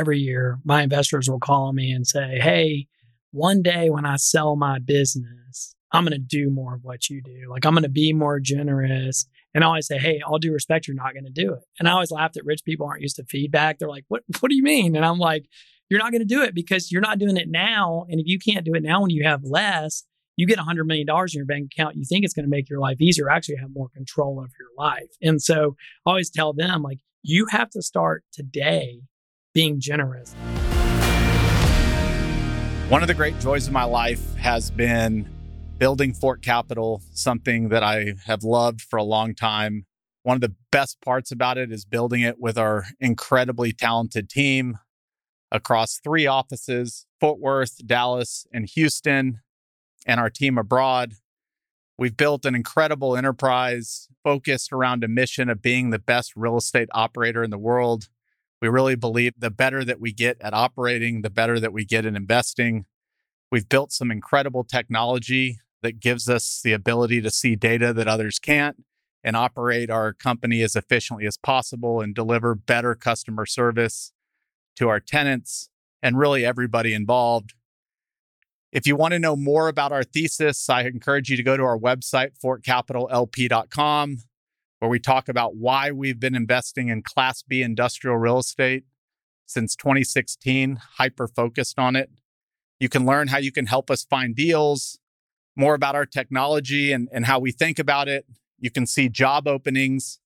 every year, my investors will call me and say, Hey, one day when I sell my business, I'm going to do more of what you do. Like, I'm going to be more generous. And I always say, Hey, all due respect, you're not going to do it. And I always laugh that rich people aren't used to feedback. They're like, What, what do you mean? And I'm like, You're not going to do it because you're not doing it now. And if you can't do it now when you have less, you get $100 million in your bank account, you think it's going to make your life easier, actually have more control of your life. And so I always tell them, like, you have to start today being generous. One of the great joys of my life has been building Fort Capital, something that I have loved for a long time. One of the best parts about it is building it with our incredibly talented team across three offices Fort Worth, Dallas, and Houston and our team abroad. We've built an incredible enterprise focused around a mission of being the best real estate operator in the world. We really believe the better that we get at operating, the better that we get in investing. We've built some incredible technology that gives us the ability to see data that others can't and operate our company as efficiently as possible and deliver better customer service to our tenants and really everybody involved. If you want to know more about our thesis, I encourage you to go to our website, fortcapitallp.com, where we talk about why we've been investing in Class B industrial real estate since 2016, hyper focused on it. You can learn how you can help us find deals, more about our technology and, and how we think about it. You can see job openings.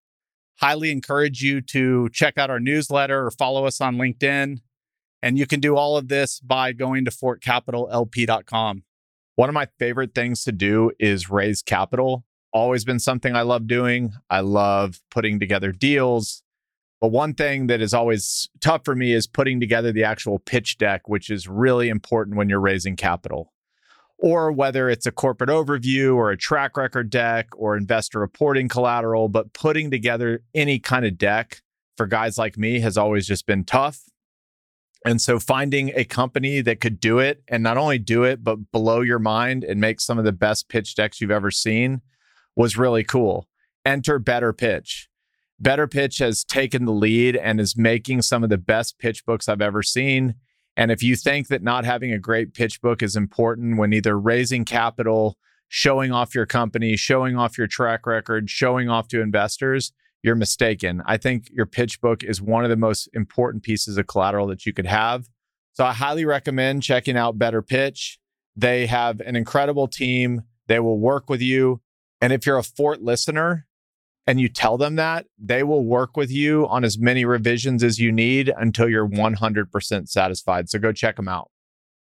Highly encourage you to check out our newsletter or follow us on LinkedIn. And you can do all of this by going to fortcapitallp.com. One of my favorite things to do is raise capital. Always been something I love doing. I love putting together deals. But one thing that is always tough for me is putting together the actual pitch deck, which is really important when you're raising capital. Or whether it's a corporate overview or a track record deck or investor reporting collateral, but putting together any kind of deck for guys like me has always just been tough and so finding a company that could do it and not only do it, but blow your mind and make some of the best pitch decks you've ever seen was really cool. Enter Better Pitch. Better Pitch has taken the lead and is making some of the best pitch books I've ever seen. And if you think that not having a great pitch book is important when either raising capital, showing off your company, showing off your track record, showing off to investors, you're mistaken. I think your pitch book is one of the most important pieces of collateral that you could have. So I highly recommend checking out Better Pitch. They have an incredible team. They will work with you. And if you're a Fort listener and you tell them that, they will work with you on as many revisions as you need until you're 100% satisfied. So go check them out.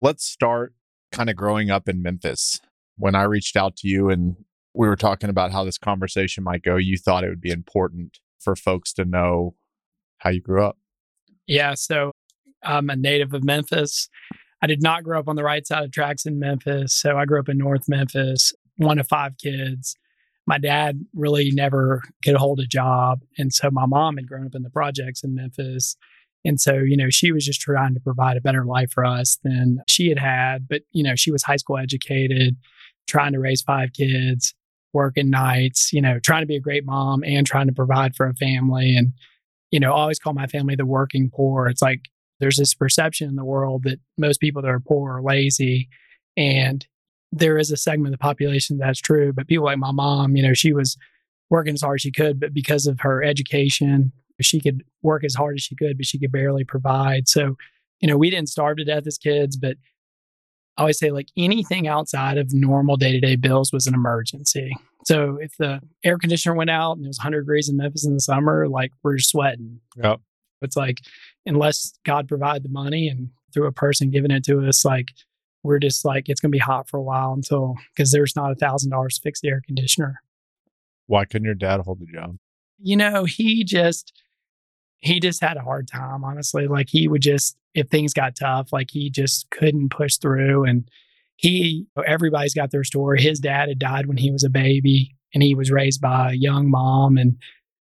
Let's start kind of growing up in Memphis. When I reached out to you and we were talking about how this conversation might go, you thought it would be important for folks to know how you grew up. Yeah. So I'm a native of Memphis. I did not grow up on the right side of tracks in Memphis. So I grew up in North Memphis, one of five kids. My dad really never could hold a job. And so my mom had grown up in the projects in Memphis. And so, you know, she was just trying to provide a better life for us than she had had. But, you know, she was high school educated, trying to raise five kids working nights, you know, trying to be a great mom and trying to provide for a family. And, you know, always call my family the working poor. It's like there's this perception in the world that most people that are poor are lazy. And there is a segment of the population that's true. But people like my mom, you know, she was working as hard as she could, but because of her education, she could work as hard as she could, but she could barely provide. So, you know, we didn't starve to death as kids, but I always say like anything outside of normal day to day bills was an emergency. So if the air conditioner went out and it was 100 degrees in Memphis in the summer, like we're sweating. Yep. It's like unless God provided the money and through a person giving it to us, like we're just like it's going to be hot for a while until because there's not a thousand dollars to fix the air conditioner. Why couldn't your dad hold the job? You know, he just he just had a hard time, honestly. Like he would just, if things got tough, like he just couldn't push through. And he, everybody's got their story. His dad had died when he was a baby and he was raised by a young mom. And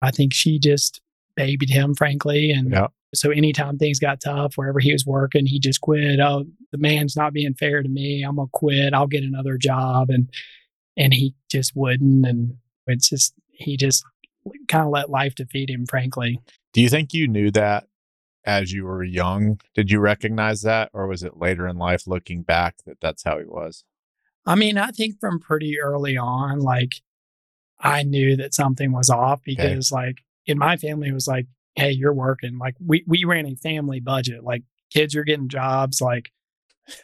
I think she just babied him, frankly. And yeah. So anytime things got tough, wherever he was working, he just quit. Oh, the man's not being fair to me. I'm to quit. I'll get another job. And, and he just wouldn't. And it's just, he just kind of let life defeat him, frankly. Do you think you knew that as you were young? Did you recognize that, or was it later in life looking back that that's how he was? I mean, I think from pretty early on, like I knew that something was off because, okay. like, in my family, it was like, hey, you're working. Like, we, we ran a family budget. Like, kids are getting jobs, like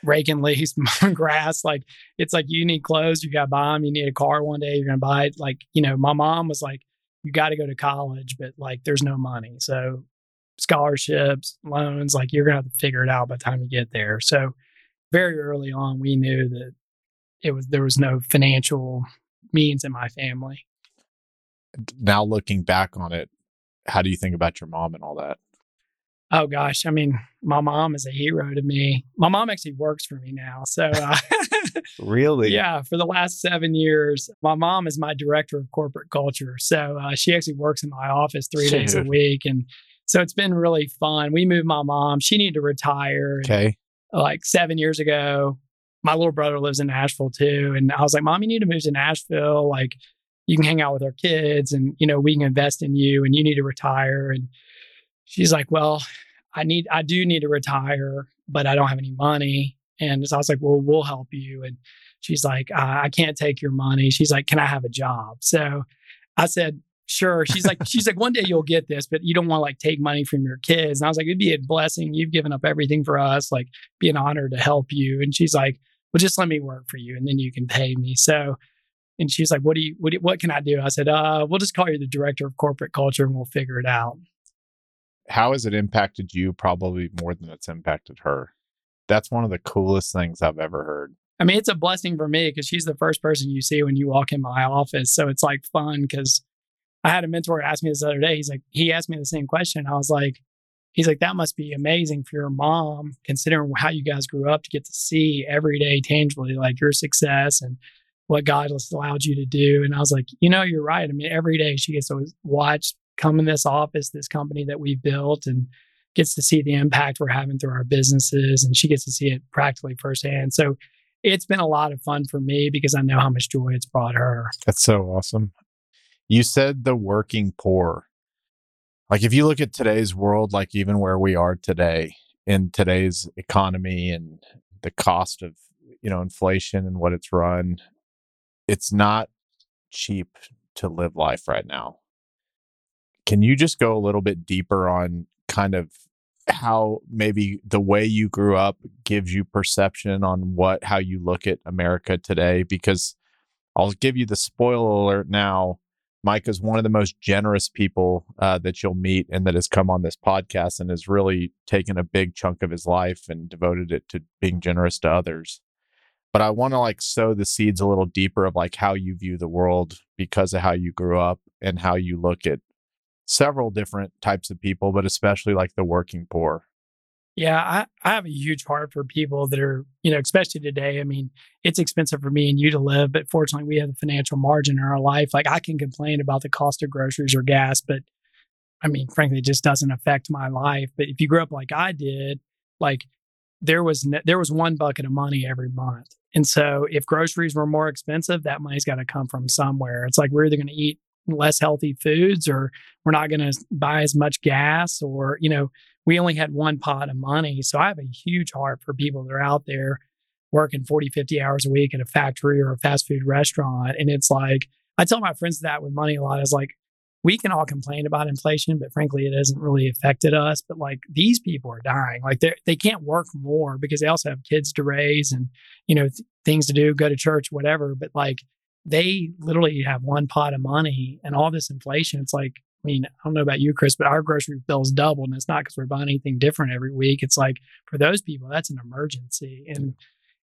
raking leaves, mowing grass. Like, it's like you need clothes, you got to buy them. You need a car one day, you're to buy it. Like, you know, my mom was like, you got to go to college, but like, there's no money. So, scholarships, loans, like, you're to have to figure it out by the time you get there. So, very early on, we knew that it was there was no financial means in my family. Now looking back on it, how do you think about your mom and all that? Oh gosh, I mean, my mom is a hero to me. My mom actually works for me now, so uh, really, yeah. For the last seven years, my mom is my director of corporate culture. So uh, she actually works in my office three Dude. days a week, and so it's been really fun. We moved my mom; she needed to retire. Okay. Like seven years ago, my little brother lives in Nashville too. And I was like, Mom, you need to move to Nashville. Like, you can hang out with our kids and, you know, we can invest in you and you need to retire. And she's like, Well, I need, I do need to retire, but I don't have any money. And so I was like, Well, we'll help you. And she's like, I can't take your money. She's like, Can I have a job? So I said, Sure. She's like, she's like, one day you'll get this, but you don't want to like take money from your kids. And I was like, it'd be a blessing. You've given up everything for us. Like, be an honor to help you. And she's like, well, just let me work for you and then you can pay me. So, and she's like, what do you, what, do, what can I do? I said, uh, we'll just call you the director of corporate culture and we'll figure it out. How has it impacted you? Probably more than it's impacted her. That's one of the coolest things I've ever heard. I mean, it's a blessing for me because she's the first person you see when you walk in my office. So it's like fun because I had a mentor ask me this other day. He's like, he asked me the same question. I was like, he's like, that must be amazing for your mom, considering how you guys grew up to get to see every day tangibly like your success and what God has allowed you to do. And I was like, you know, you're right. I mean, every day she gets to watch come in this office, this company that we've built, and gets to see the impact we're having through our businesses. And she gets to see it practically firsthand. So it's been a lot of fun for me because I know how much joy it's brought her. That's so awesome. You said the working poor. Like if you look at today's world, like even where we are today in today's economy and the cost of, you know, inflation and what it's run, it's not cheap to live life right now. Can you just go a little bit deeper on kind of how maybe the way you grew up gives you perception on what how you look at America today because I'll give you the spoiler alert now Micah is one of the most generous people uh, that you'll meet and that has come on this podcast and has really taken a big chunk of his life and devoted it to being generous to others. But I want to like sow the seeds a little deeper of like how you view the world because of how you grew up and how you look at several different types of people, but especially like the working poor. Yeah, I, I have a huge heart for people that are, you know, especially today. I mean, it's expensive for me and you to live, but fortunately, we have the financial margin in our life. Like, I can complain about the cost of groceries or gas, but I mean, frankly, it just doesn't affect my life. But if you grew up like I did, like there was there was one bucket of money every month, and so if groceries were more expensive, that money's got to come from somewhere. It's like we're either going to eat less healthy foods or we're not going to buy as much gas or you know we only had one pot of money. So I have a huge heart for people that are out there working 40, 50 hours a week at a factory or a fast food restaurant. And it's like, I tell my friends that with money a lot is like, we can all complain about inflation, but frankly, it hasn't really affected us. But like these people are dying. Like they they can't work more because they also have kids to raise and you know th- things to do, go to church, whatever. But like they literally have one pot of money, and all this inflation. It's like I mean, I don't know about you, Chris, but our grocery bill's doubled, and it's not because we're buying anything different every week. It's like for those people, that's an emergency, and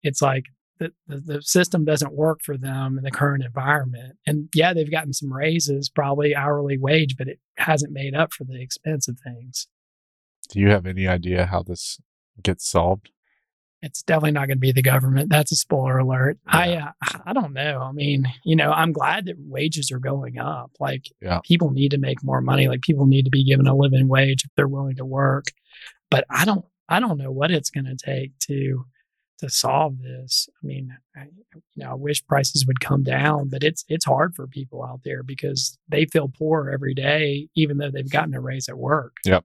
it's like the, the, the system doesn't work for them in the current environment. And yeah, they've gotten some raises, probably hourly wage, but it hasn't made up for the expense of things. Do you have any idea how this gets solved? it's definitely not going to be the government. That's a spoiler alert. Yeah. I uh, I don't know. I mean, you know, I'm glad that wages are going up. Like yeah. people need to make more money. Like people need to be given a living wage if they're willing to work. But I don't I don't know what it's going to take to to solve this. I mean, I, you know, I wish prices would come down, but it's it's hard for people out there because they feel poor every day, even though they've gotten a raise at work. Yep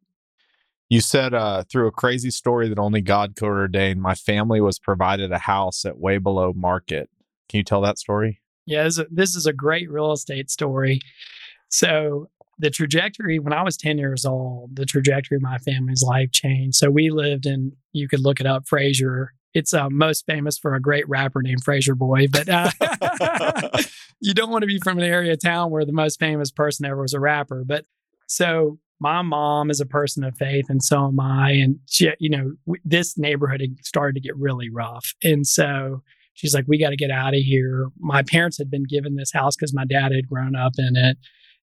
You said uh, through a crazy story that only God could ordain, my family was provided a house at way below market. Can you tell that story? Yeah, this is a, this is a great real estate story. So the trajectory when I was 10 years old, the trajectory of my family's life changed. So we lived in, you could look it up, Frayser. It's uh, most famous for a great rapper named Frayser Boy, but uh, you don't want to be from an area of town where the most famous person ever was a rapper. But so my mom is a person of faith, and so am I. And she, you know, w- this neighborhood had started to get really rough, and so she's like, "We got to get out of here." My parents had been given this house because my dad had grown up in it,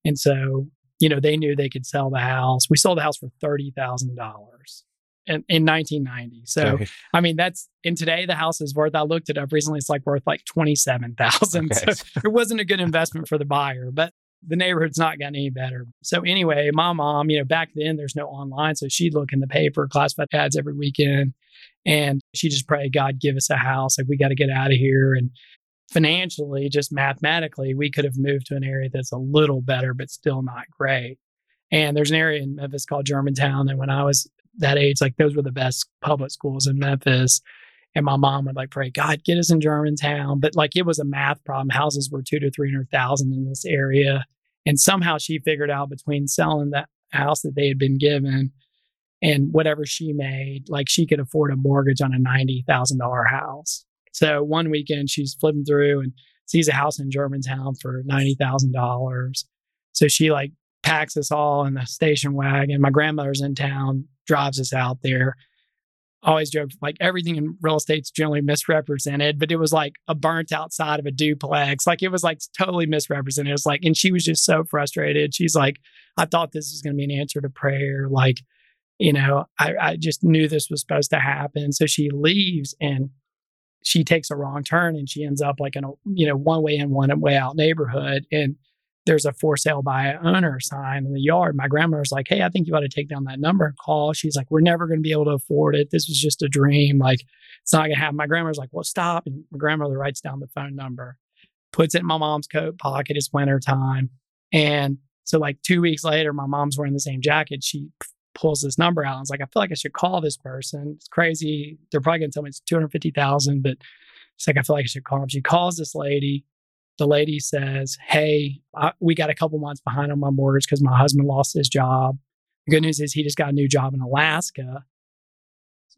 and so you know they knew they could sell the house. We sold the house for thirty thousand dollars. In, in 1990. So. I mean, that's in today the house is worth. I looked it up recently. It's like worth like twenty seven thousand. Okay. So it wasn't a good investment for the buyer, but the neighborhood's not gotten any better. So anyway, my mom, you know, back then there's no online, so she'd look in the paper, classified ads every weekend, and she just prayed, God, give us a house. Like we got to get out of here. And financially, just mathematically, we could have moved to an area that's a little better, but still not great. And there's an area in Memphis called Germantown, and when I was that age, like those were the best public schools in Memphis. And my mom would like pray, God, get us in Germantown. But like it was a math problem. Houses were two to 300,000 in this area. And somehow she figured out between selling that house that they had been given and whatever she made, like she could afford a mortgage on a $90,000 house. So one weekend she's flipping through and sees a house in Germantown for $90,000. So she like packs us all in the station wagon. My grandmother's in town, drives us out there always joke like everything in real estate's generally misrepresented, but it was like a burnt outside of a duplex. Like it was like totally misrepresented. It was like, and she was just so frustrated. She's like, I thought this was going to be an answer to prayer. Like, you know, I, I just knew this was supposed to happen. So she leaves and she takes a wrong turn and she ends up like in a, you know, one way in, one way out neighborhood. And there's a for sale by owner sign in the yard. My grandmother's like, Hey, I think you ought to take down that number and call. She's like, We're never going to be able to afford it. This was just a dream. Like, it's not going to happen. My grandmother's like, Well, stop. And my grandmother writes down the phone number, puts it in my mom's coat pocket. It's winter time. And so, like, two weeks later, my mom's wearing the same jacket. She pulls this number out. I was like, I feel like I should call this person. It's crazy. They're probably going to tell me it's 250,000, but it's like, I feel like I should call them. She calls this lady the lady says, Hey, I, we got a couple months behind on my mortgage because my husband lost his job. The good news is he just got a new job in Alaska,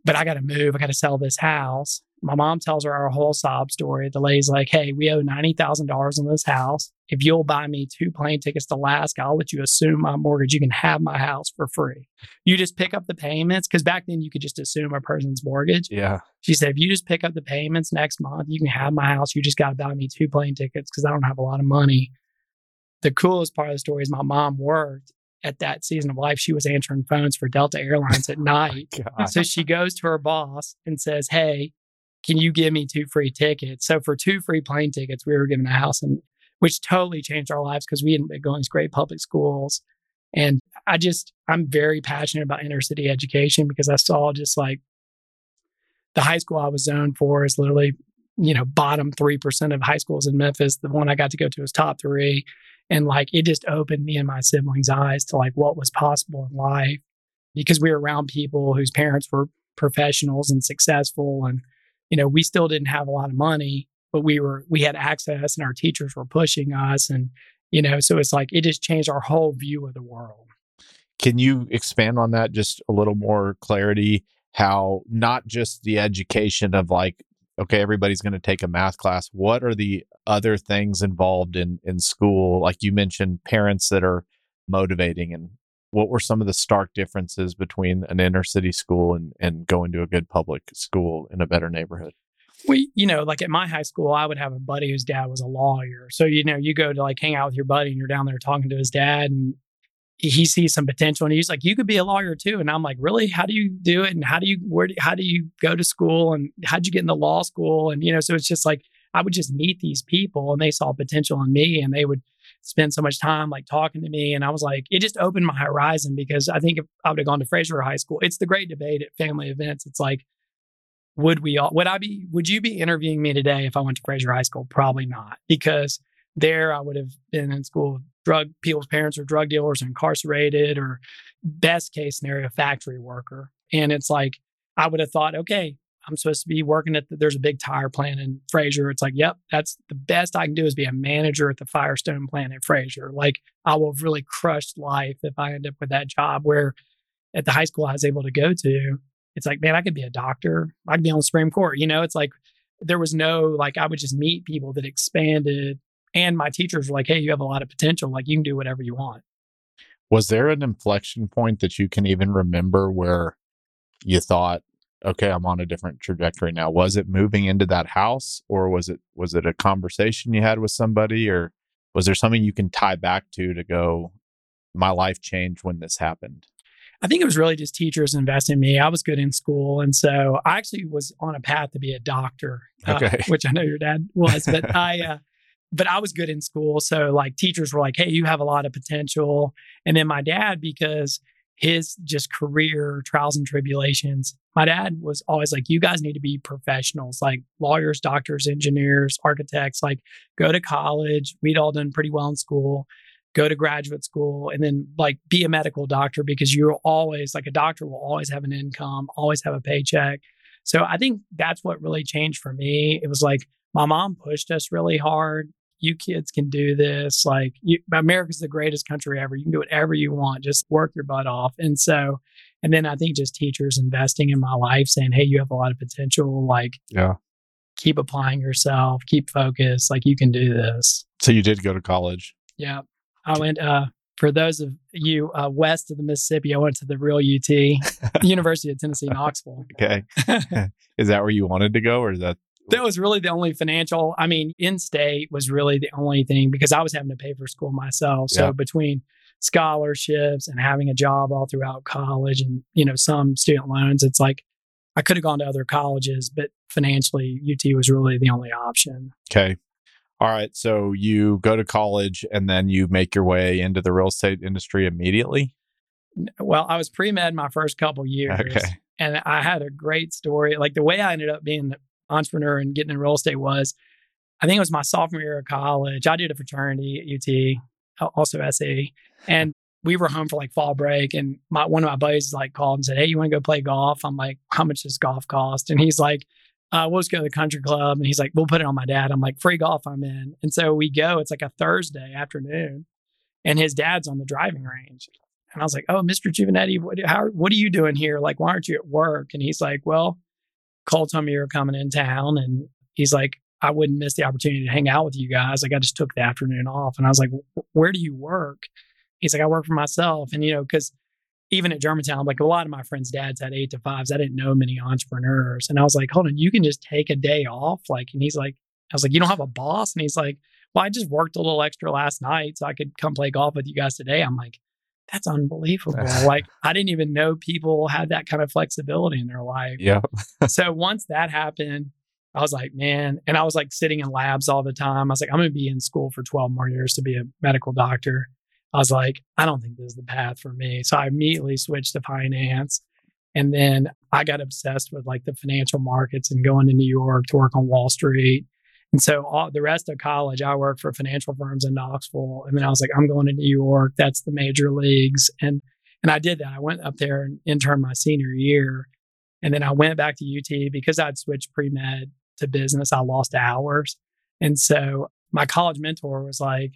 but I got to move. I got to sell this house. My mom tells her our whole sob story. The lady's like, Hey, we owe $90,000 on this house. If you'll buy me two plane tickets to Alaska, I'll let you assume my mortgage. You can have my house for free. You just pick up the payments. Cause back then you could just assume a person's mortgage. Yeah. She said, if you just pick up the payments next month, you can have my house. You just got to buy me two plane tickets because I don't have a lot of money. The coolest part of the story is my mom worked at that season of life. She was answering phones for Delta Airlines at oh night. Oh so she goes to her boss and says, Hey, can you give me two free tickets? So for two free plane tickets, we were given a house and which totally changed our lives because we hadn't been going to great public schools. And I just, I'm very passionate about inner city education because I saw just like the high school I was zoned for is literally, you know, bottom 3% of high schools in Memphis. The one I got to go to was top three. And like it just opened me and my siblings' eyes to like what was possible in life because we were around people whose parents were professionals and successful and you know, we still didn't have a lot of money, but we were, we had access and our teachers were pushing us. And, you know, so it's like, it just changed our whole view of the world. Can you expand on that just a little more clarity? How not just the education of like, okay, everybody's going to take a math class. What are the other things involved in in school? Like you mentioned, parents that are motivating and what were some of the stark differences between an inner city school and, and going to a good public school in a better neighborhood? We, you know, like at my high school, I would have a buddy whose dad was a lawyer. So, you know, you go to like hang out with your buddy and you're down there talking to his dad and he sees some potential and he's like, you could be a lawyer too. And I'm like, really? How do you do it? And how do you, where, do, how do you go to school? And how'd you get into law school? And, you know, so it's just like, I would just meet these people and they saw potential in me and they would spend so much time like talking to me. And I was like, it just opened my horizon because I think if I would have gone to Frayser High School, it's the great debate at family events. It's like, would we all, would I be, would you be interviewing me today if I went to Frayser High School? Probably not, because there, I would have been in school. Drug people's parents are drug dealers, incarcerated, or best case scenario, factory worker. And it's like I would have thought, okay, I'm supposed to be working at the, there's a big tire plant in Frayser. It's like, yep, that's the best I can do is be a manager at the Firestone plant in Frayser. Like I will have really crushed life if I end up with that job. Where at the high school I was able to go to, it's like, man, I could be a doctor. I could be on the Supreme Court. You know, it's like there was no like I would just meet people that expanded, and my teachers were like, hey, you have a lot of potential. Like you can do whatever you want. Was there an inflection point that you can even remember where you thought, okay, I'm on a different trajectory now? Was it moving into that house or was it was it a conversation you had with somebody or was there something you can tie back to to go my life changed when this happened? I think it was really just teachers investing in me. I was good in school. And so I actually was on a path to be a doctor, uh, Okay. which I know your dad was, but I, uh, but I was good in school. So like teachers were like, Hey, you have a lot of potential. And then my dad, because his just career trials and tribulations, my dad was always like, you guys need to be professionals, like lawyers, doctors, engineers, architects, like go to college. We'd all done pretty well in school go to graduate school and then like be a medical doctor because you're always like a doctor will always have an income, always have a paycheck. So I think that's what really changed for me. It was like my mom pushed us really hard. You kids can do this. Like you, America's the greatest country ever. You can do whatever you want. Just work your butt off. And so, and then I think just teachers investing in my life, saying, "Hey, you have a lot of potential. Like, Yeah. keep applying yourself. Keep focused. Like you can do this." So you did go to college. Yeah. I went, uh, for those of you uh, west of the Mississippi, I went to the real UT, University of Tennessee, Knoxville. Okay. is that where you wanted to go or is that was really the only financial, I mean, in state was really the only thing because I was having to pay for school myself. So Yeah. between scholarships and having a job all throughout college and, you know, some student loans, it's like I could have gone to other colleges, but financially, UT was really the only option. okay? All right. So you go to college and then you make your way into the real estate industry immediately. Well, I was pre med my first couple years. Okay. and I had a great story. Like the way I ended up being an entrepreneur and getting in real estate was, I think it was my sophomore year of college. I did a fraternity at UT, also SE, and we were home for like fall break. And my one of my buddies like called and said, "Hey, you want to go play golf?" I'm like, "How much does golf cost?" And he's like, uh, "We'll just go to the country club." And he's like, "We'll put it on my dad." I'm like, "Free golf, I'm in." And so we go. It's like a Thursday afternoon, and his dad's on the driving range. And I was like, "Oh, Mr. Giovanetti, what, how, what are you doing here? Like, why aren't you at work?" And he's like, "Well, Told me you were coming in town, and he's like, I wouldn't miss the opportunity to hang out with you guys. Like, I just took the afternoon off, and I was like, "Where do you work?" He's like, "I work for myself." And you know, because even at Germantown, like a lot of my friends' dads had eight to fives. I didn't know many entrepreneurs, and I was like, "Hold on, you can just take a day off." Like, and he's like, "I was like, you don't have a boss?" And he's like, "Well, I just worked a little extra last night, so I could come play golf with you guys today." I'm like that's unbelievable. like I didn't even know people had that kind of flexibility in their life. Yeah. so once that happened, I was like, man, and I was like sitting in labs all the time. I was like, I'm going to be in school for 12 more years to be a medical doctor. I was like, I don't think this is the path for me. So I immediately switched to finance. And then I got obsessed with like the financial markets and going to New York to work on Wall Street. And so all the rest of college, I worked for financial firms in Knoxville. And then I was like, I'm going to New York. That's the major leagues. And and I did that. I went up there and interned my senior year. And then I went back to UT because I'd switched pre med to business. I lost hours. And so my college mentor was like,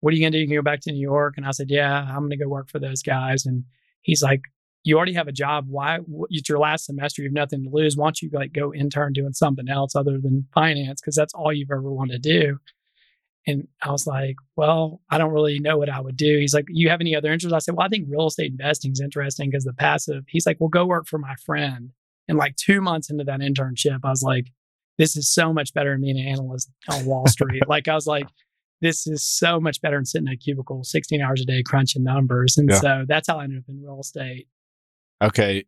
What are you going to do? You can go back to New York. And I said, Yeah, I'm going to go work for those guys. And he's like, You already have a job. Why? It's your last semester. You have nothing to lose. Why don't you like go intern doing something else other than finance? Because that's all you've ever wanted to do. And I was like, well, I don't really know what I would do. He's like, you have any other interests? I said, well, I think real estate investing is interesting because the passive. He's like, well, go work for my friend. And like two months into that internship, I was like, this is so much better than being an analyst on Wall Street. like I was like, this is so much better than sitting in a cubicle 16 hours a day crunching numbers. And Yeah. so that's how I ended up in real estate. Okay.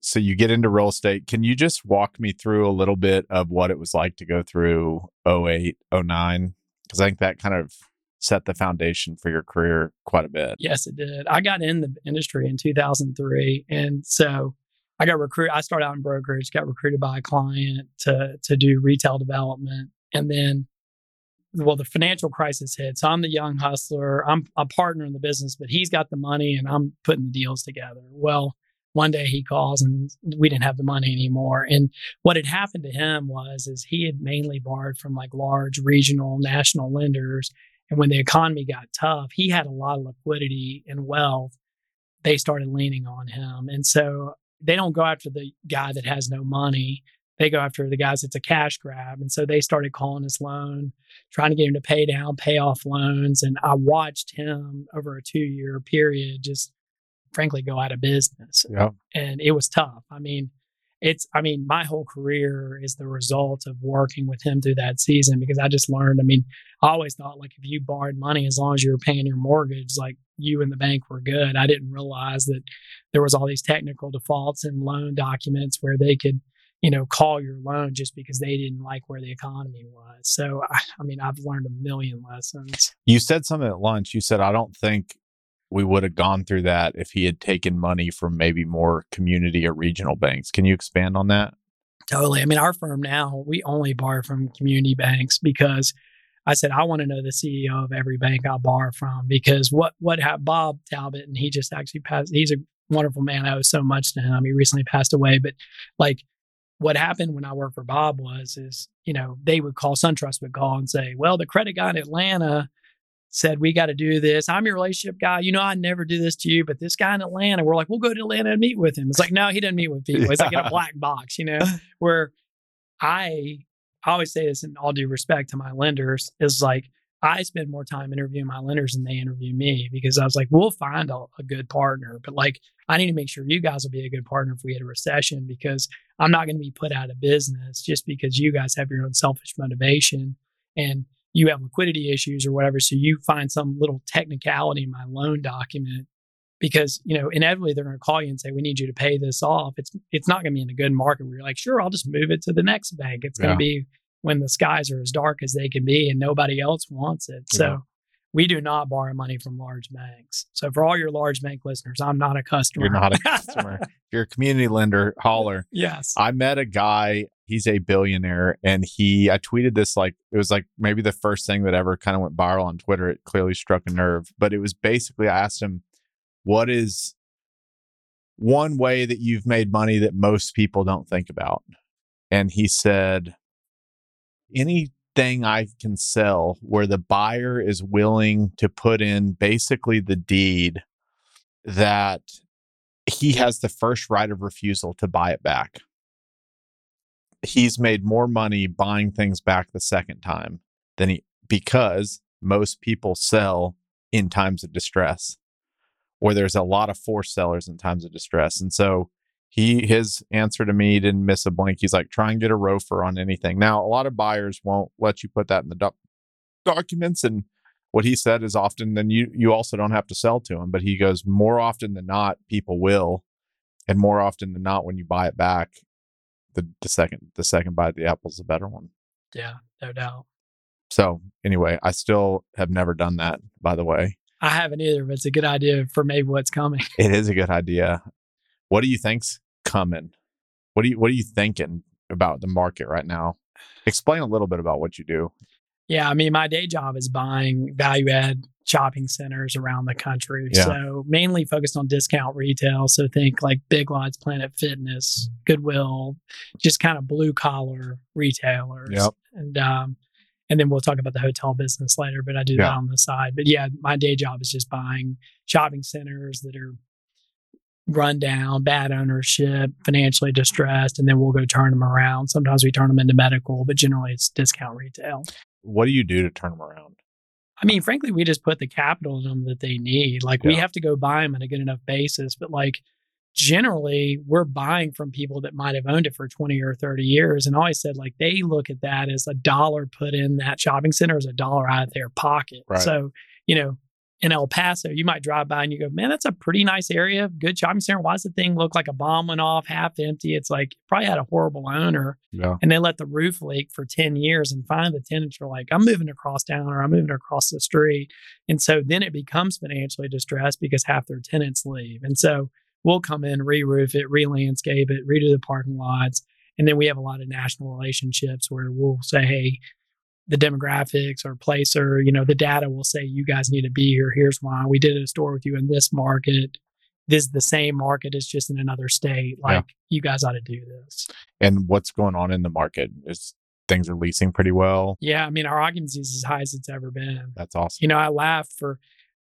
So you get into real estate. Can you just walk me through a little bit of what it was like to go through 08, 09? Because I think that kind of set the foundation for your career quite a bit. Yes, it did. I got in the industry in 2003, and so I got recruited. I started out in brokerage, got recruited by a client to to do retail development, and then well, the financial crisis hit. So I'm the young hustler. I'm a partner in the business, but he's got the money and I'm putting the deals together. Well, one day he calls and we didn't have the money anymore. And what had happened to him was is he had mainly borrowed from like large regional national lenders. And when the economy got tough, he had a lot of liquidity and wealth. They started leaning on him. And so they don't go after the guy that has no money. They go after the guys that's a cash grab. And so they started calling his loan, trying to get him to pay down, pay off loans. And I watched him over a two year period just frankly go out of business. Yeah. And it was tough. I mean, it's I mean, my whole career is the result of working with him through that season because I just learned. I mean, I always thought like if you borrowed money as long as you were paying your mortgage, like you and the bank were good. I didn't realize that there was all these technical defaults and loan documents where they could, you know, call your loan just because they didn't like where the economy was. So I, I mean, I've learned a million lessons. You said something at lunch. You said, I don't think we would have gone through that if he had taken money from maybe more community or regional banks. Can you expand on that? Totally. I mean, our firm now, we only borrow from community banks because I said, I want to know the CEO of every bank I borrow from because what, what have Bob Talbot, and he just actually passed, he's a wonderful man. I owe so much to him. He recently passed away, but like what happened when I worked for Bob was, is, you know, they would call, SunTrust would call and say, well, the credit guy in Atlanta said, We got to do this. I'm your relationship guy. You know, I never do this to you, but this guy in Atlanta, we're like, We'll go to Atlanta and meet with him. It's like, No, he doesn't meet with people. It's like in a black box, you know, where I, I always say this in all due respect to my lenders is like, I spend more time interviewing my lenders than they interview me because I was like, we'll find a, a, good partner. But like, I need to make sure you guys will be a good partner if we hit a recession because I'm not going to be put out of business just because you guys have your own selfish motivation. And you have liquidity issues or whatever. So you find some little technicality in my loan document because, you know, inevitably they're going to call you and say, we need you to pay this off. It's, it's not going to be in a good market where you're like, sure, I'll just move it to the next bank. It's going to yeah. be when the skies are as dark as they can be and nobody else wants it. So we do not borrow money from large banks. So for all your large bank listeners, I'm not a customer. You're not a customer. you're a community lender, holler. Yes. I met a guy he's a billionaire and he i tweeted this like it was like maybe the first thing that ever kind of went viral on twitter it clearly struck a nerve but it was basically i asked him what is one way that you've made money that most people don't think about? And he said anything i can sell where the buyer is willing to put in basically the deed that he has the first right of refusal to buy it back he's made more money buying things back the second time than he because most people sell in times of distress or there's a lot of forced sellers in times of distress. And so he his answer to me didn't miss a blink. He's like try and get a ROFR on anything. Now a lot of buyers won't let you put that in the doc- documents and what he said is often then you you also don't have to sell to him but he goes more often than not people will and more often than not when you buy it back the, the second the second bite of the apple is a better one. Yeah, no doubt. So anyway, I still have never done that. By the way, I haven't either, but it's a good idea for maybe what's coming. It is a good idea. What do you think's coming? What do you What are you thinking about the market right now? Explain a little bit about what you do. Yeah, I mean, my day job is buying value add shopping centers around the country. Yeah. So mainly focused on discount retail. So think like Big Lots, Planet Fitness, Goodwill, just kind of blue collar retailers. Yep. And um, and then we'll talk about the hotel business later, but I do yeah. that on the side. But yeah, my day job is just buying shopping centers that are run down, bad ownership, financially distressed, and then we'll go turn them around. Sometimes we turn them into medical, but generally it's discount retail. What do you do to turn them around? I mean, frankly, we just put the capital in them that they need. Like yeah. we have to go buy them on a good enough basis, but like generally we're buying from people that might have owned it for 20 or 30 years. And I always said like they look at that as a dollar put in that shopping center as a dollar out of their pocket. Right. So, you know, in El Paso, you might drive by and you go, man, that's a pretty nice area, good shopping center. Why does the thing look like a bomb went off, half empty? It's like probably had a horrible owner. Yeah. And they let the roof leak for 10 years and find the tenants are like, I'm moving across town or I'm moving across the street. And so then it becomes financially distressed because half their tenants leave. And so we'll come in, re roof it, re landscape it, redo the parking lots. And then we have a lot of national relationships where we'll say, hey, the demographics or place or you know, the data will say you guys need to be here. Here's why. We did a store with you in this market. This is the same market, it's just in another state. Like you guys ought to do this. And what's going on in the market? Is things are leasing pretty well? Yeah, I mean our occupancy is as high as it's ever been. That's awesome. You know, I laugh for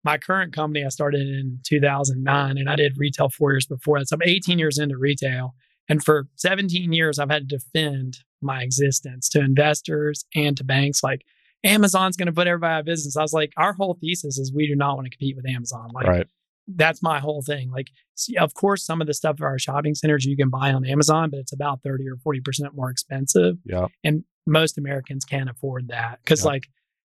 my current company. I started in 2009, and I did retail four years before that. So I'm 18 years into retail, and for 17 years, I've had to defend my existence to investors and to banks. Like Amazon's going to put everybody out of business. I was like, our whole thesis is we do not want to compete with Amazon. Like right. that's my whole thing. Like, see, of course, some of the stuff for our shopping centers you can buy on Amazon, but it's about 30 or 40% more expensive. Yeah. And most Americans can't afford that. Cause Yeah. like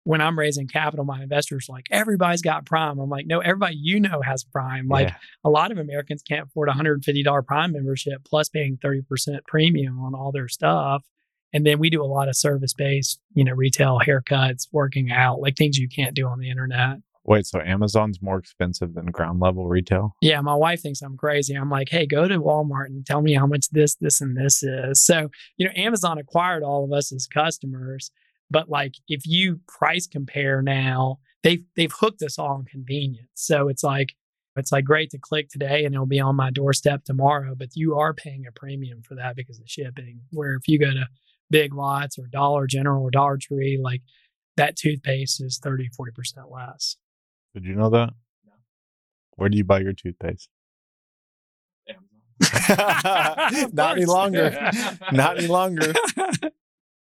when I'm raising capital, my investors are like, everybody's got prime. I'm like, no, everybody you know has prime. Like Yeah. a lot of Americans can't afford $150 prime membership plus paying 30% premium on all their stuff. And then we do a lot of service based, you know, retail haircuts, working out, like things you can't do on the internet. Wait, so Amazon's more expensive than ground level retail? Yeah, my wife thinks I'm crazy. I'm like, hey, go to Walmart and tell me how much this, this, and this is. So, you know, Amazon acquired all of us as customers, but like if you price compare now, they've they've hooked us all on convenience. So it's like it's like great to click today and it'll be on my doorstep tomorrow, but you are paying a premium for that because of shipping. Where if you go to Big Lots or Dollar General or Dollar Tree, like that toothpaste is 30, 40% less. Did you know that? No. Where do you buy your toothpaste? Of Not any longer. Not any longer.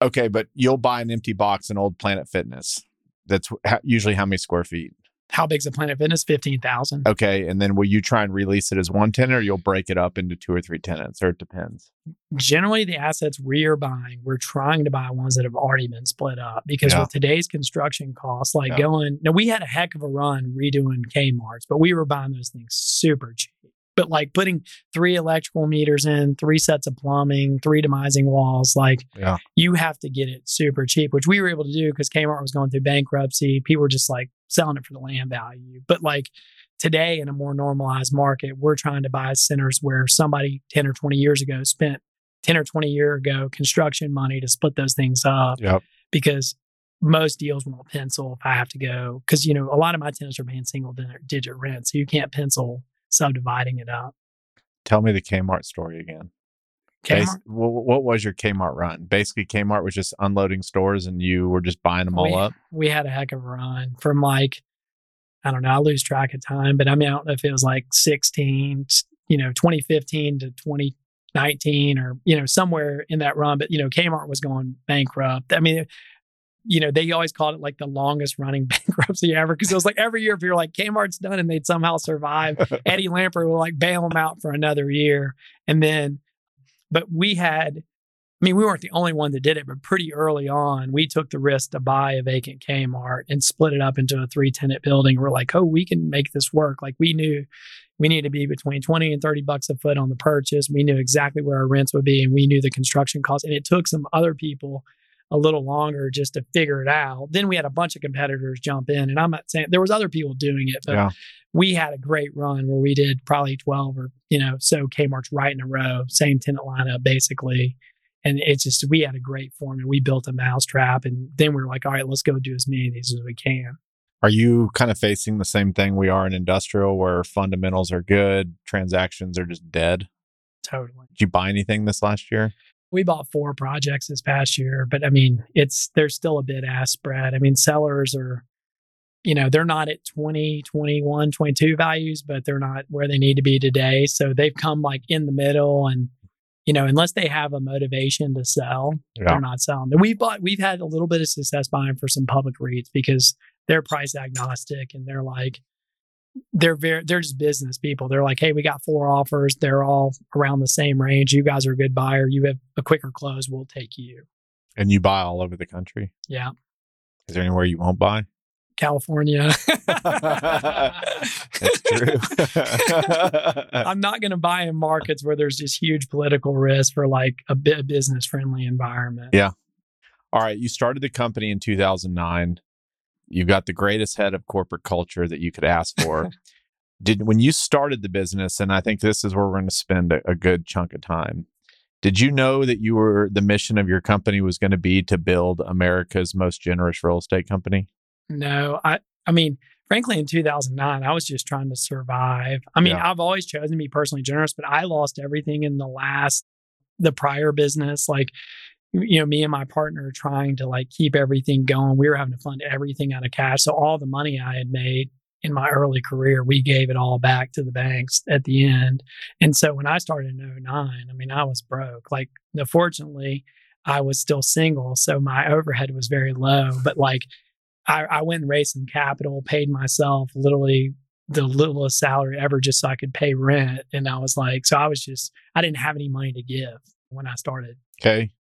Okay, but you'll buy an empty box in Old Planet Fitness. That's usually how many square feet. How big's a Planet Fitness? 15,000. Okay, and then will you try and release it as one tenant, or you'll break it up into two or three tenants, or it depends. Generally, the assets we are buying, we're trying to buy ones that have already been split up because Yeah. with today's construction costs, like Yeah. going, now we had a heck of a run redoing Kmart's, but we were buying those things super cheap. But like putting three electrical meters in, three sets of plumbing, three demising walls, like Yeah. you have to get it super cheap, which we were able to do because Kmart was going through bankruptcy. People were just like selling it for the land value. But like today in a more normalized market, we're trying to buy centers where somebody 10 or 20 years ago spent 10 or 20 year ago construction money to split those things up Yep. because most deals won't pencil if I have to go. Because, you know, a lot of my tenants are paying single di- digit rent. So you can't pencil subdividing it up. Tell me the Kmart story again. Bas- Kmart, wh- what was your Kmart run? Basically, Kmart was just unloading stores, and you were just buying them all up. we had a heck of a run from like, I don't know, I lose track of time, but I mean, I don't know if it was like 16, you know, 2015 to 2019 or, you know, somewhere in that run. But, you know, Kmart was going bankrupt. I mean, you know, they always called it like the longest running bankruptcy ever because it was like every year, if you're like Kmart's done and they'd somehow survive, Eddie Lampert will like bail them out for another year. And then, but we had, I mean, we weren't the only one that did it, but pretty early on, we took the risk to buy a vacant Kmart and split it up into a three tenant building. We're like, oh, we can make this work. Like we knew we needed to be between 20 and 30 bucks a foot on the purchase. We knew exactly where our rents would be and we knew the construction costs. And it took some other people a little longer just to figure it out. Then we had a bunch of competitors jump in. And I'm not saying there was other people doing it, but Yeah. we had a great run where we did probably 12 or, you know, so Kmart's right in a row, same tenant lineup basically. And it's just, we had a great form and we built a mousetrap. And then we were like, all right, let's go do as many of these as we can. Are you kind of facing the same thing we are in industrial, where fundamentals are good, transactions are just dead? Totally. Did you buy anything this last year? We bought four projects this past year, but I mean, it's, there's still a bid ask spread. I mean, sellers are, you know, they're not at 20, 21, 22 values, but they're not where they need to be today. So they've come like in the middle and, you know, unless they have a motivation to sell, Yeah. they're not selling. And we've bought, we've had a little bit of success buying for some public REITs because they're price agnostic and they're like, they're very, they're just business people. They're like, hey, we got four offers. They're all around the same range. You guys are a good buyer. You have a quicker close. We'll take you. And you buy all over the country? Yeah. Is there anywhere you won't buy? California. That's true. I'm not going to buy in markets where there's just huge political risk for like a business friendly environment. Yeah. All right. You started the company in 2009. You got the greatest head of corporate culture that you could ask for. Did when you started the business, and I think this is where we're going to spend a, a good chunk of time. Did you know that you were the mission of your company was going to be to build America's most generous real estate company? No, I I mean, frankly, in 2009, I was just trying to survive. I mean, Yeah. I've always chosen to be personally generous, but I lost everything in the last, the prior business. Like, you know, me and my partner trying to like keep everything going. We were having to fund everything out of cash. So all the money I had made in my early career, we gave it all back to the banks at the end. And so when I started in 09, I mean, I was broke. Like, fortunately, I was still single. So my overhead was very low, but like, I, I went and raised some capital, paid myself literally the littlest salary ever just so I could pay rent. And I was like, so I was just, I didn't have any money to give when I started. Okay.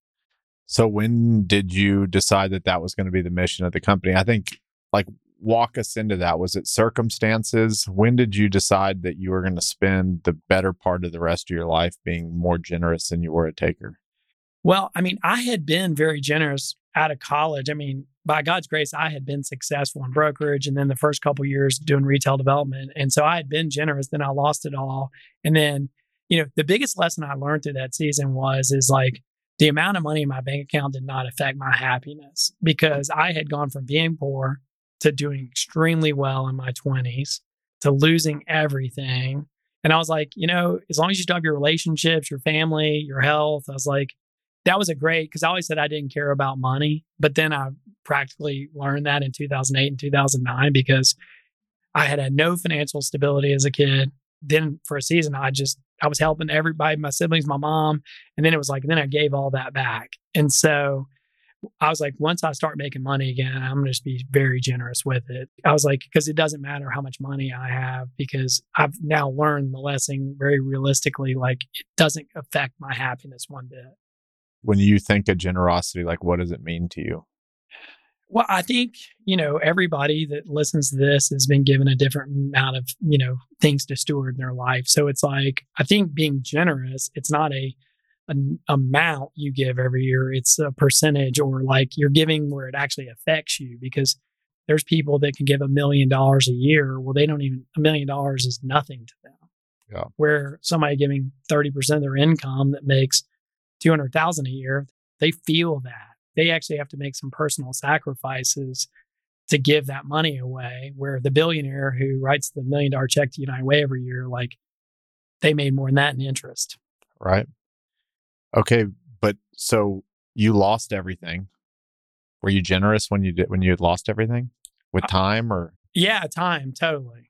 So when did you decide that that was going to be the mission of the company? I think like walk us into that. Was it circumstances? When did you decide that you were going to spend the better part of the rest of your life being more generous than you were a taker? Well, I mean, I had been very generous out of college. I mean, by God's grace, I had been successful in brokerage and then the first couple years doing retail development. And so I had been generous, then I lost it all. And then, you know, the biggest lesson I learned through that season was is like the amount of money in my bank account did not affect my happiness because I had gone from being poor to doing extremely well in my 20s to losing everything. And I was like, you know, as long as you still have your relationships, your family, your health, I was like, that was a great because I always said I didn't care about money, but then I practically learned that in 2008 and 2009 because I had had no financial stability as a kid. Then for a season, I just I was helping everybody, my siblings, my mom, and then it was like, then I gave all that back, and so I was like, once I start making money again, I'm going to just be very generous with it. I was like, because it doesn't matter how much money I have, because I've now learned the lesson very realistically. Like, it doesn't affect my happiness one bit. When you think of generosity, like what does it mean to you? Well, I think, you know, everybody that listens to this has been given a different amount of, you know, things to steward in their life. So it's like, I think being generous, it's not a, an amount you give every year, it's a percentage or like you're giving where it actually affects you because there's people that can give a million dollars a year. Well, they don't even, a million dollars is nothing to them. Yeah. Where somebody giving 30% of their income that makes 200,000 a year, they feel that they actually have to make some personal sacrifices to give that money away. Where the billionaire who writes the million dollar check to United Way every year, like they made more than that in interest. Right. Okay. But so you lost everything. Were you generous when you did when you had lost everything with uh, time or Yeah, time, totally.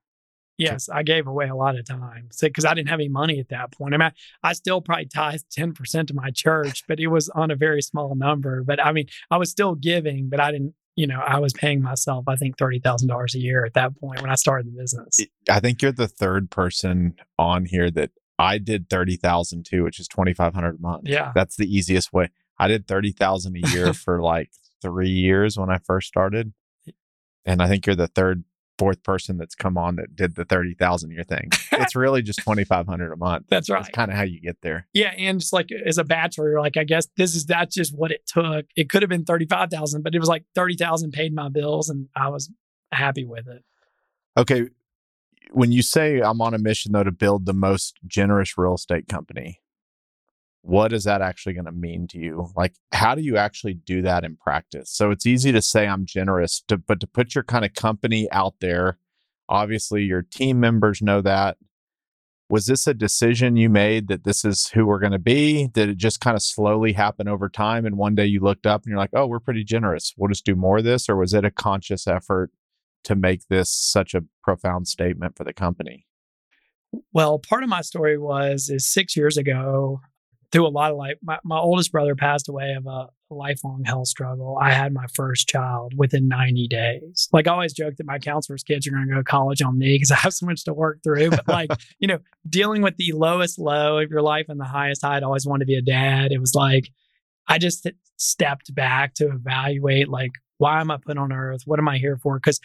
Yes, I gave away a lot of time because I didn't have any money at that point. I mean, I still probably tithed 10% to my church, but it was on a very small number. But I mean, I was still giving, but I didn't, you know, I was paying myself, I think, $30,000 a year at that point when I started the business. I think you're the third person on here that I did 30,000 too, which is 2,500 a month. Yeah. That's the easiest way. I did 30,000 a year for like three years when I first started. And I think you're the third, fourth person that's come on that did the 30,000 year thing. It's really just 2,500 a month. That's right. That's kind of how you get there. Yeah, and just like as a bachelor, you're like, I guess this is that's just what it took. It could have been thirty five thousand, but it was like thirty thousand paid my bills, and I was happy with it. Okay. When you say I'm on a mission though to build the most generous real estate company, what is that actually going to mean to you? Like, how do you actually do that in practice? So it's easy to say I'm generous, to, but to put your kind of company out there, obviously your team members know that. Was this a decision you made that this is who we're going to be? Did it just kind of slowly happen over time? And one day you looked up and you're like, oh, we're pretty generous. We'll just do more of this? Or was it a conscious effort to make this such a profound statement for the company? Well, part of my story was is six years ago, through a lot of life, my, my oldest brother passed away of a lifelong health struggle. I had my first child within 90 days. Like I always joke that my counselor's kids are going to go to college on me because I have so much to work through. But like, you know, dealing with the lowest low of your life and the highest high, I'd always wanted to be a dad. It was like, I just stepped back to evaluate like, why am I put on earth? What am I here for? Because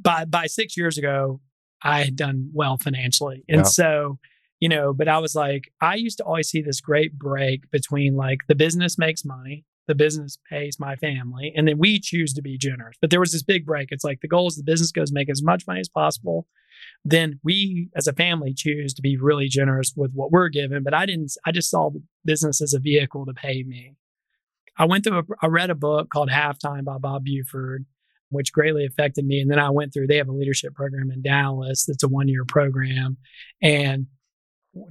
by by six years ago, I had done well financially. And so, you know, but I was like, I used to always see this great break between like the business makes money the business pays my family, and then we choose to be generous. But there was this big break. It's like the goal is the business goes make as much money as possible. Then we as a family choose to be really generous with what we're given. But I didn't, I just saw the business as a vehicle to pay me. I went through, a, I read a book called Halftime by Bob Buford, which greatly affected me. And then I went through, they have a leadership program in Dallas that's a one year program. And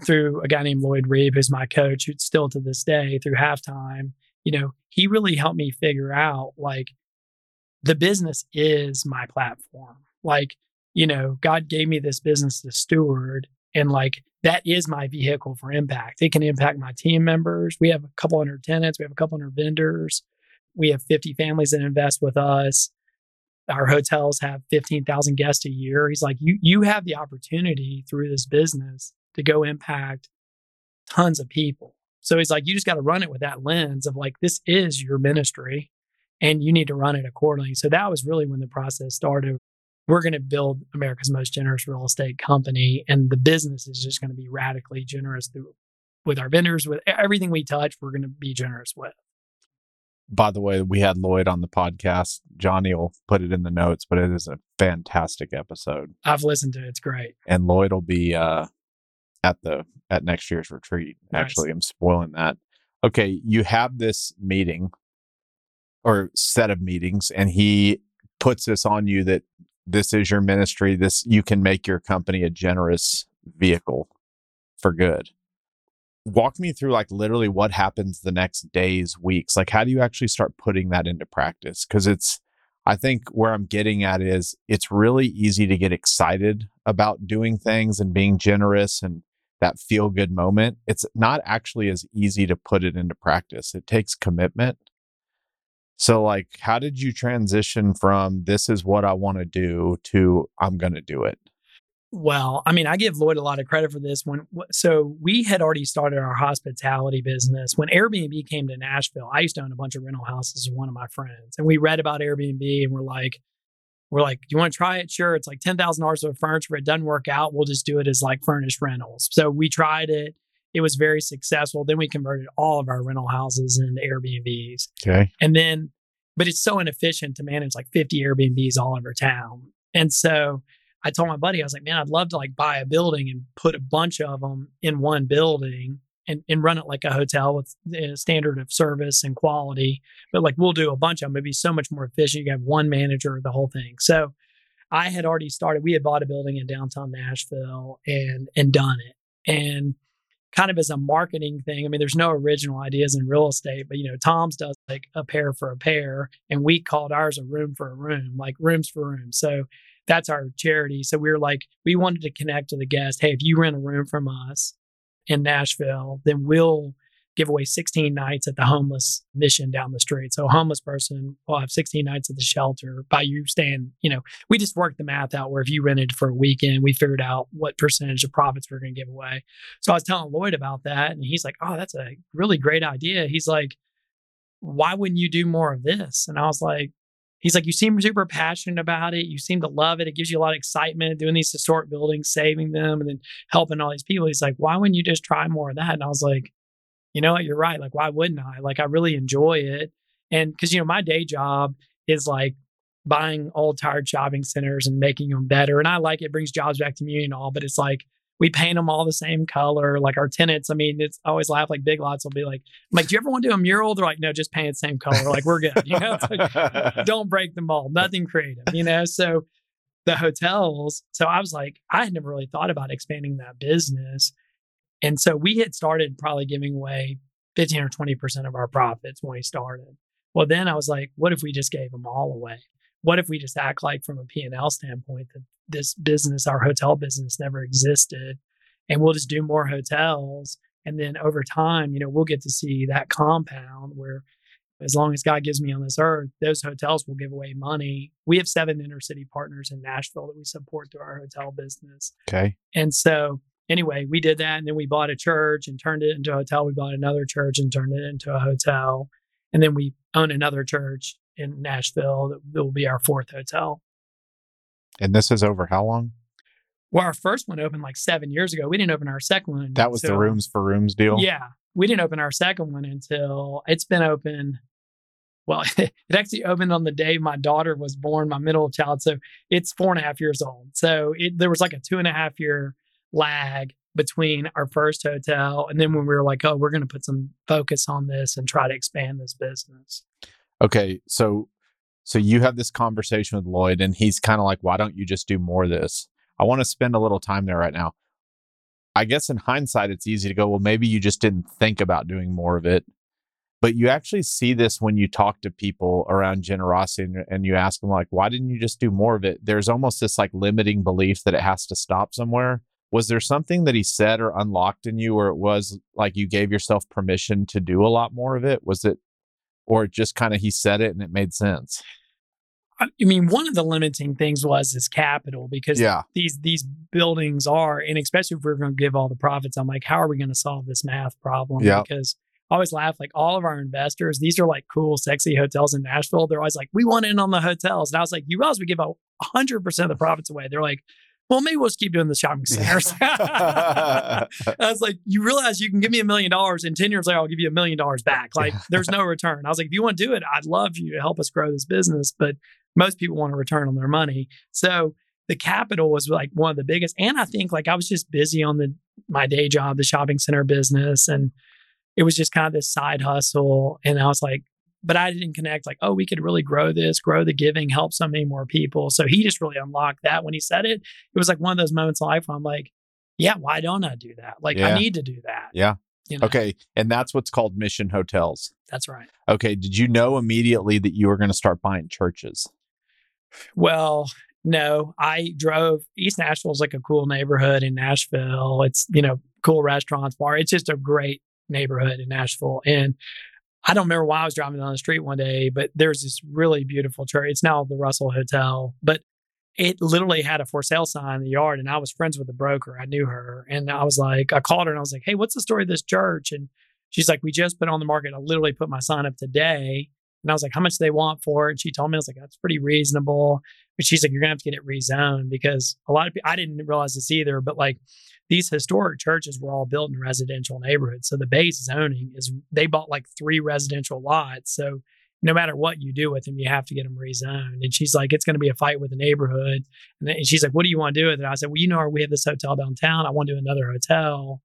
through a guy named Lloyd Reeb, who's my coach, who's still to this day through halftime, you know, he really helped me figure out like the business is my platform. Like, you know, God gave me this business to steward and like that is my vehicle for impact. It can impact my team members. We have a couple hundred tenants, we have a couple hundred vendors. We have 50 families that invest with us. Our hotels have 15,000 guests a year. He's like, you you have the opportunity through this business to go impact tons of people. So he's like, you just got to run it with that lens of like, this is your ministry and you need to run it accordingly. So that was really when the process started. We're going to build America's most generous real estate company, and the business is just going to be radically generous through, with our vendors, with everything we touch, we're going to be generous with. By the way, we had Lloyd on the podcast. Johnny will put it in the notes, but it is a fantastic episode. I've listened to it. It's great. And Lloyd will be uh, at the at next year's retreat. Nice. Actually, I'm spoiling that. Okay, you have this meeting or set of meetings, and he puts this on you that this is your ministry. This you can make your company a generous vehicle for good. Walk me through like literally what happens the next days, weeks. Like how do you actually start putting that into practice? Because it's I think where I'm getting at is it's really easy to get excited about doing things and being generous and that feel good moment. It's not actually as easy to put it into practice. It takes commitment. So, like, how did you transition from this is what I want to do to I'm going to do it? Well, I mean, I give Lloyd a lot of credit for this. When so we had already started our hospitality business when Airbnb came to Nashville. I used to own a bunch of rental houses with one of my friends, and we read about Airbnb and we're like, we're like, you want to try it? Sure. It's like ten thousand dollars of furniture. It doesn't work out, we'll just do it as like furnished rentals. So we tried it. It was very successful. Then we converted all of our rental houses into Airbnbs. Okay. And then, but it's so inefficient to manage like 50 Airbnbs all over town. And so I told my buddy, I was like, man, I'd love to like buy a building and put a bunch of them in one building and, and run it like a hotel with a standard of service and quality. But like we'll do a bunch of them. It'd be so much more efficient. You have one manager, the whole thing. So I had already started, we had bought a building in downtown Nashville and and done it. And kind of as a marketing thing. I mean, there's no original ideas in real estate, but you know, Tom's does like a pair for a pair, and we called ours a room for a room, like rooms for rooms. So that's our charity. So we were like, we wanted to connect to the guest. Hey, if you rent a room from us in Nashville, then we'll give away 16 nights at the homeless mission down the street. So a homeless person will have 16 nights at the shelter by you staying, you know, we just worked the math out where if you rented for a weekend, we figured out what percentage of profits we are going to give away. So I was telling Lloyd about that and he's like, "Oh, that's a really great idea." He's like, "Why wouldn't you do more of this?" And I was like, He's like, you seem super passionate about it. You seem to love it. It gives you a lot of excitement doing these historic buildings, saving them, and then helping all these people. He's like, why wouldn't you just try more of that? And I was like, you know what, you're right. Like, why wouldn't I? Like, I really enjoy it. And because, you know, my day job is like buying old tired shopping centers and making them better. And I like it, brings jobs back to me and all, but it's like, we paint them all the same color. Like our tenants, I mean, it's I always laugh like big lots will be like, I'm like, do you ever want to do a mural? They're like, no, just paint the same color. Like we're good. You know, like, don't break the mold, nothing creative, you know? So the hotels, so I was like, I had never really thought about expanding that business. And so we had started probably giving away 15 or 20% of our profits when we started. Well, then I was like, what if we just gave them all away? What if we just act like from a P&L standpoint that this business, our hotel business never existed and we'll just do more hotels and then over time, you know, we'll get to see that compound where as long as God gives me on this earth, those hotels will give away money. We have seven inner city partners in Nashville that we support through our hotel business. Okay. And so anyway, we did that and then we bought a church and turned it into a hotel. We bought another church and turned it into a hotel. And then we own another church in Nashville that will be our fourth hotel. And this is over how long? Well, our first one opened like seven years ago. We didn't open our second one. That was the rooms for rooms deal. Yeah. We didn't open our second one until it's been open well, it actually opened on the day my daughter was born, my middle child. So it's four and a half years old. So it, there was like a two and a half year lag between our first hotel and then when we were like, oh, we're going to put some focus on this and try to expand this business. Okay, so so you have this conversation with Lloyd, and he's kind of like, "Why don't you just do more of this?" I want to spend a little time there right now. I guess in hindsight, it's easy to go, "Well, maybe you just didn't think about doing more of it." But you actually see this when you talk to people around generosity and, and you ask them, like, why didn't you just do more of it? There's almost this like limiting belief that it has to stop somewhere. Was there something that he said or unlocked in you where it was like you gave yourself permission to do a lot more of it? Was it or just kind of he said it and it made sense? I mean, one of the limiting things was his capital because Yeah. these these buildings are, and especially if we're going to give all the profits, I'm like, how are we going to solve this math problem? Yeah. Because I always laugh like all of our investors, these are like cool, sexy hotels in Nashville. They're always like, we want in on the hotels, and I was like, you realize we give out 100 percent of the profits away? They're like, well, maybe we'll just keep doing the shopping centers. I was like, you realize you can give me a million dollars, and 10 years later, I'll give you a million dollars back. Like, there's no return. I was like, if you want to do it, I'd love you to help us grow this business. But most people want a return on their money. So the capital was like one of the biggest. And I think like I was just busy on the my day job, the shopping center business. And it was just kind of this side hustle. And I was like, but I didn't connect like, oh, we could really grow this, grow the giving, help so many more people. So he just really unlocked that when he said it. It was like one of those moments in life where I'm like, yeah, why don't I do that? Like, Yeah. I need to do that. Yeah. You know? Okay. And that's what's called mission hotels. That's right. Okay. Did you know immediately that you were going to start buying churches? Well, no, I drove East Nashville is like a cool neighborhood in Nashville. It's, you know, cool restaurants, bar. It's just a great neighborhood in Nashville. And I don't remember why I was driving down the street one day, but there's this really beautiful church. It's now the Russell Hotel, but it literally had a for sale sign in the yard. And I was friends with the broker. I knew her. And I was like, I called her and I was like, hey, what's the story of this church? And she's like, we just put it on the market. I literally put my sign up today. And I was like, how much do they want for it? And she told me, I was like, that's pretty reasonable. But she's like, you're gonna have to get it rezoned because a lot of people, I didn't realize this either, but like these historic churches were all built in residential neighborhoods. So the base zoning is they bought like three residential lots. So no matter what you do with them, you have to get them rezoned. And she's like, it's going to be a fight with the neighborhood. And, then, and she's like, what do you want to do with it? I said, well, you know, we have this hotel downtown. I want to do another hotel.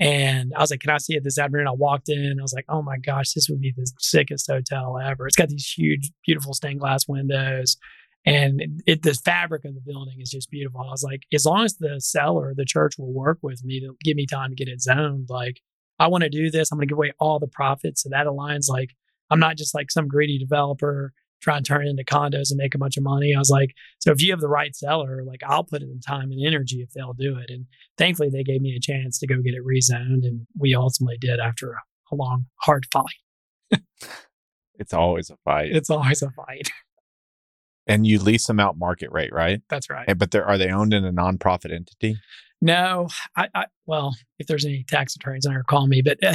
And I was like, can I see it this afternoon? I walked in. I was like, oh my gosh, this would be the sickest hotel ever. It's got these huge, beautiful stained glass windows. And it, the fabric of the building is just beautiful. I was like, as long as the seller, the church will work with me to give me time to get it zoned, like, I want to do this. I'm going to give away all the profits. So that aligns like, I'm not just like some greedy developer trying to turn it into condos and make a bunch of money. I was like, so if you have the right seller, like I'll put in time and energy if they'll do it. And thankfully they gave me a chance to go get it rezoned. And we ultimately did after a, a long, hard fight. It's always a fight. It's always a fight. and you lease them out market rate, right? That's right. And, but they're, are they owned in a nonprofit entity? No, I, I well, if there's any tax attorneys on here, call me. But uh,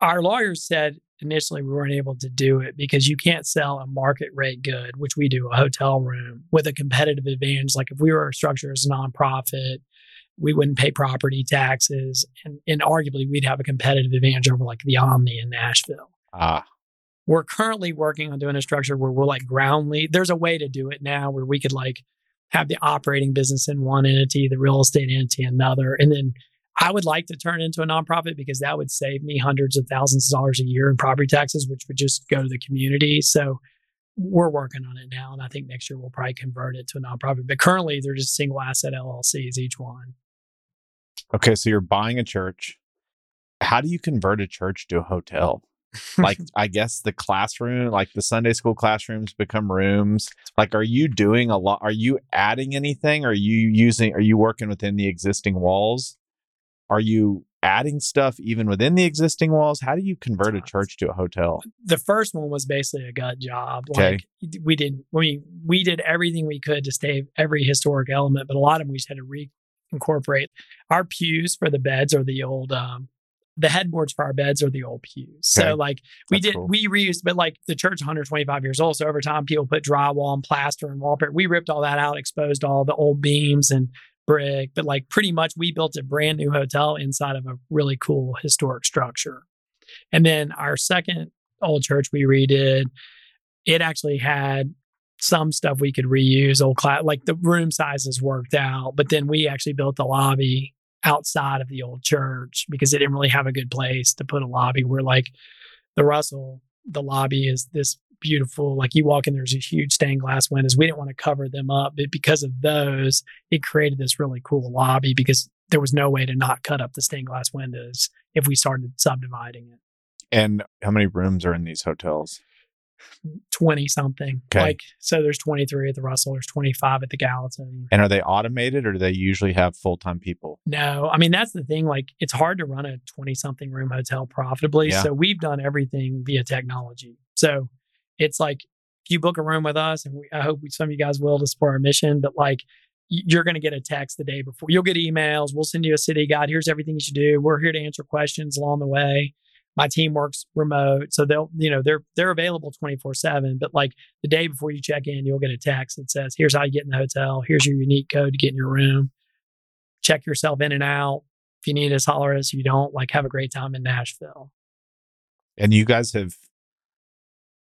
our lawyers said initially we weren't able to do it because you can't sell a market rate good, which we do, a hotel room, with a competitive advantage. Like if we were structured as a nonprofit, we wouldn't pay property taxes, and, and arguably we'd have a competitive advantage over like the Omni in Nashville. Ah, We're currently working on doing a structure where we're like ground lease. There's a way to do it now where we could like have the operating business in one entity, the real estate entity another, and then I would like to turn into a nonprofit because that would save me hundreds of thousands of dollars a year in property taxes, which would just go to the community. So we're working on it now, and I think next year we'll probably convert it to a nonprofit. But currently, they're just single asset LLCs each one. okay. So you're buying a church. How do you convert a church to a hotel? Like I guess the classroom, like the Sunday school classrooms become rooms. Like are you doing a lot are you adding anything? Are you using are you working within the existing walls? Are you adding stuff even within the existing walls? How do you convert a church to a hotel? the first one was basically a gut job. Okay. Like we did, we we did everything we could to save every historic element, but a lot of them we just had to reincorporate. Our pews for the beds are the old. um the headboards for our beds are the old pews. Okay. So like we That's did cool. we reused, but like the church 125 years old. So over time people put drywall and plaster and wallpaper. We ripped all that out, exposed all the old beams and brick, but like pretty much we built a brand new hotel inside of a really cool historic structure. And then our second old church we redid. It actually had some stuff we could reuse, old class, like the room sizes worked out. But then we actually built the lobby outside of the old church because they didn't really have a good place to put a lobby. Where like the Russell, the lobby is this beautiful. Like you walk in, there's these huge stained glass windows. We didn't want to cover them up, but because of those, it created this really cool lobby because there was no way to not cut up the stained glass windows if we started subdividing it. And how many rooms are in these hotels? 20 something. Okay. Like, so there's 23 at the Russell, there's 25 at the Gallatin. And are they automated or do they usually have full time people? No, I mean, that's the thing. Like, it's hard to run a 20 something room hotel profitably. Yeah. So we've done everything via technology. So it's like, if you book a room with us, and we, I hope we, some of you guys will to support our mission, but like, you're going to get a text the day before. You'll get emails. We'll send you a city guide. Here's everything you should do. We're here to answer questions along the way. My team works remote, so they'll, you know, they're they're available 24 seven. But like the day before you check in, you'll get a text that says, "Here's how you get in the hotel. Here's your unique code to get in your room. Check yourself in and out. If you need us, holler us. If you don't, like, have a great time in Nashville." And you guys have,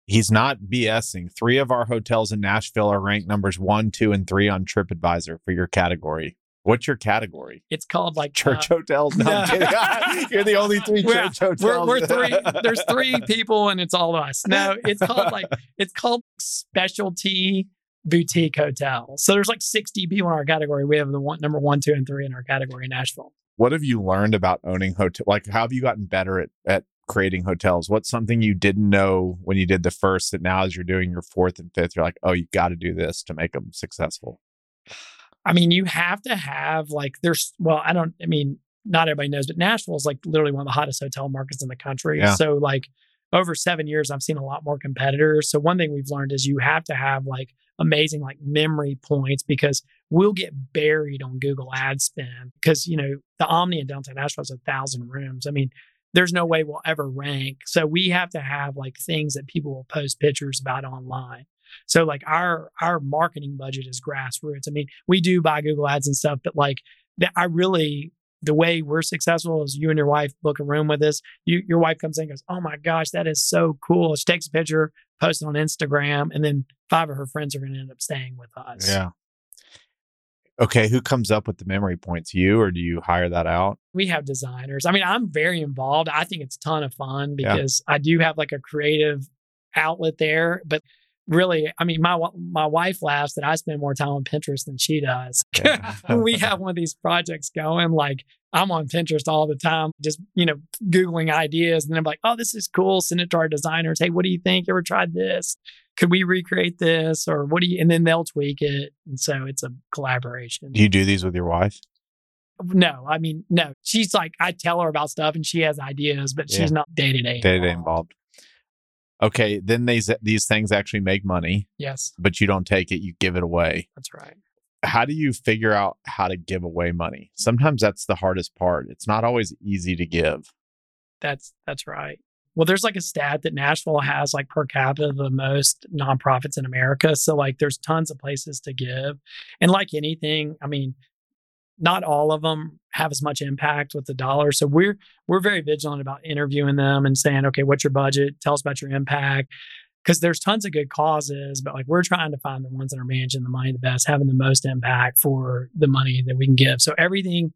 he's not BSing. Three of our hotels in Nashville are ranked numbers one, two, and three on TripAdvisor for your category. What's your category? It's called like Church uh, hotels? No, I'm. You're the only three We're- church hotels. we're, we're three there's three people and it's all of us no it's called like it's called specialty boutique hotel so there's like 60 people in our category we have the one number one two and three in our category in nashville what have you learned about owning hotel? Like, how have you gotten better at, at creating hotels? What's something you didn't know when you did the first that now as you're doing your fourth and fifth, you're like, oh, you got to do this to make them successful? I mean you have to have like there's well i don't i mean not everybody knows but nashville is like literally one of the hottest hotel markets in the country. Yeah. so like over seven years i've seen a lot more competitors. So one thing we've learned is you have to have like amazing like memory points because we'll get buried on google ad spend because you know the omni in downtown nashville has a thousand rooms. I mean there's no way we'll ever rank. So we have to have like things that people will post pictures about online so like our our marketing budget is grassroots i mean we do buy google ads and stuff but like i really the way we're successful is you and your wife book a room with us. You, your wife comes in and goes, Oh my gosh, that is so cool. She takes a picture, posts it on Instagram, and then five of her friends are going to end up staying with us. Yeah. Okay. Who comes up with the memory points? You or do you hire that out? We have designers. I mean, I'm very involved. I think it's a ton of fun Yeah. because I do have like a creative outlet there. But really, I mean, my my wife laughs that I spend more time on Pinterest than she does. When we have one of these projects going, like I'm on Pinterest all the time, just you know, googling ideas, and I'm like, oh, this is cool. Send it to our designers. Hey, what do you think? Ever tried this? Could we recreate this, or what do you? And then they'll tweak it, and so it's a collaboration. Do you do these with your wife? no, I mean, no. She's like, I tell her about stuff, and she has ideas, but Yeah. she's not day to day. Day to day involved. Okay. Then these, these things actually make money, Yes, but you don't take it, you give it away. that's right. how do you figure out how to give away money? Sometimes that's the hardest part. It's not always easy to give. That's that's right. Well, there's like a stat that Nashville has like per capita the most nonprofits in America. So like there's tons of places to give. And like anything, I mean, not all of them have as much impact with the dollar. So we're we're very vigilant about interviewing them and saying, okay, what's your budget? Tell us about your impact. Because there's tons of good causes, but like we're trying to find the ones that are managing the money the best, having the most impact for the money that we can give. So everything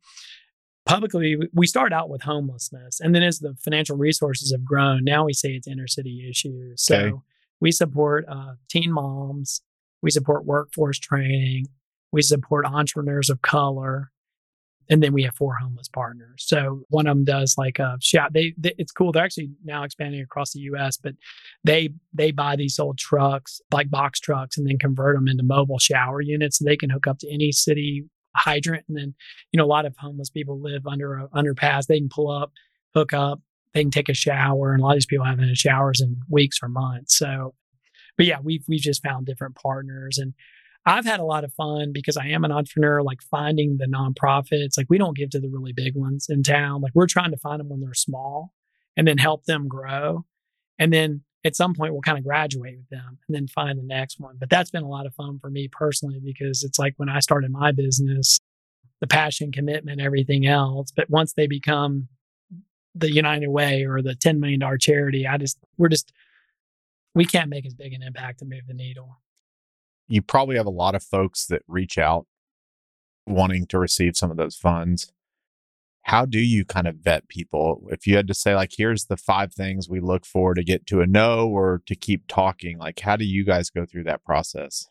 publicly we- start out with homelessness and then as the financial resources have grown now we say it's inner city issues so Okay. we support uh, teen moms we support workforce training we support entrepreneurs of color and then we have four homeless partners. So one of them does like a shop. They, they it's cool. They're actually now expanding across the us but they they buy these old trucks like box trucks and then convert them into mobile shower units so they can hook up to any city hydrant. And then you know a lot of homeless people live under a underpass they can pull up hook up they can take a shower and a lot of these people haven't had uh, showers in weeks or months. So but yeah we've we've just found different partners and i've had a lot of fun because i am an entrepreneur like finding the nonprofits like we don't give to the really big ones in town like we're trying to find them when they're small and then help them grow and then at some point we'll kind of graduate with them and then find the next one but that's been a lot of fun for me personally because it's like when i started my business the passion commitment everything else but once they become the united way or the $10 million charity i just we're just we can't make as big an impact to move the needle. You probably have a lot of folks that reach out wanting to receive some of those funds. How do you kind of vet people? If you had to say, like, here's the five things we look for to get to a no or to keep talking, like, how do you guys go through that process?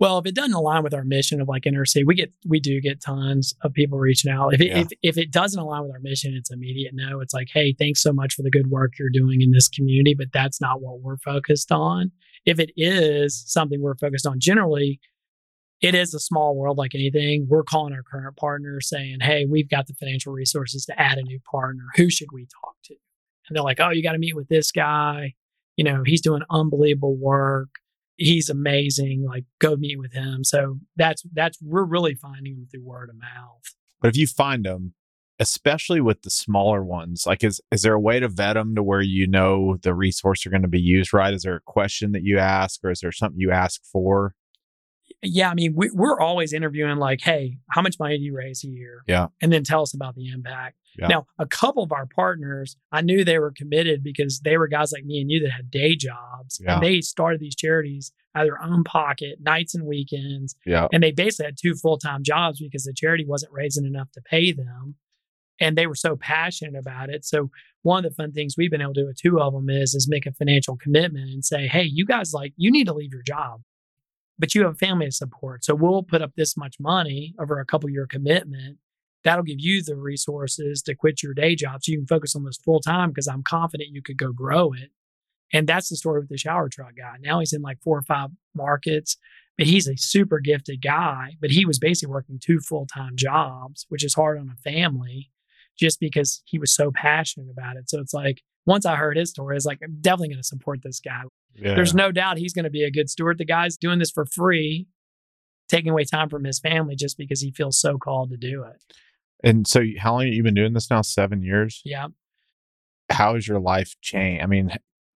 Well, if it doesn't align with our mission of like inner city, we get we do get tons of people reaching out. If it, Yeah. if if it doesn't align with our mission, it's immediate no. It's like, hey, thanks so much for the good work you're doing in this community, but that's not what we're focused on. If it is something we're focused on, generally, it is a small world like anything. We're calling our current partner saying, hey, we've got the financial resources to add a new partner. Who should we talk to? And they're like, oh, you got to meet with this guy. You know, he's doing unbelievable work he's amazing. Like go meet with him. So that's that's we're really finding him through word of mouth. But if you find them, especially with the smaller ones, like is is there a way to vet them to where you know the resource are going to be used right? Is there a question that you ask, or is there something you ask for? Yeah, I mean we, we're always interviewing like, hey, how much money do you raise a year? Yeah. and then tell us about the impact. Yeah. Now, a couple of our partners, I knew they were committed because they were guys like me and you that had day jobs, Yeah. and they started these charities out of their own pocket, nights and weekends. Yeah, and they basically had two full-time jobs because the charity wasn't raising enough to pay them and they were so passionate about it so one of the fun things we've been able to do with two of them is is make a financial commitment and say hey you guys like you need to leave your job but you have family to support so we'll put up this much money over a couple year commitment that'll give you the resources to quit your day job so you can focus on this full time because i'm confident you could go grow it and that's the story with the shower truck guy now he's in like four or five markets but he's a super gifted guy. But he was basically working two full time jobs, which is hard on a family, just because he was so passionate about it. So it's like once I heard his story, it's like I'm definitely going to support this guy. Yeah. There's no doubt he's going to be a good steward. The guy's doing this for free, taking away time from his family just because he feels so called to do it. and so, how long have you been doing this now? Seven years. Yeah. How has your life changed? I mean,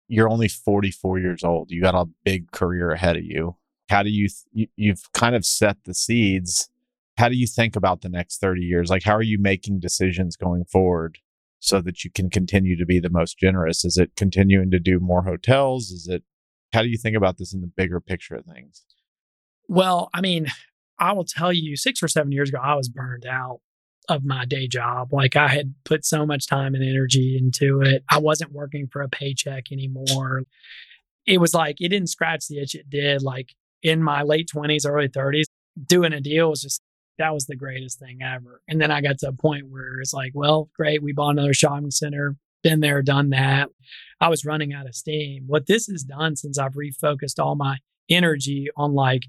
you're only 44 years old. You got a big career ahead of you. How do you, th- you you've kind of set the seeds? How do you think about the next 30 years? Like, how are you making decisions going forward so that you can continue to be the most generous? Is it continuing to do more hotels? Is it, how do you think about this in the bigger picture of things? Well, I mean, I will tell you, six or seven years ago, I was burned out of my day job. Like I had put so much time and energy into it. I wasn't working for a paycheck anymore. It was like it didn't scratch the itch it did. Like in my late 20s, early 30s, doing a deal was just that was the greatest thing ever. And then I got to a point where it's like, well, great, we bought another shopping center, been there, done that. I was running out of steam. What this has done since I've refocused all my energy on like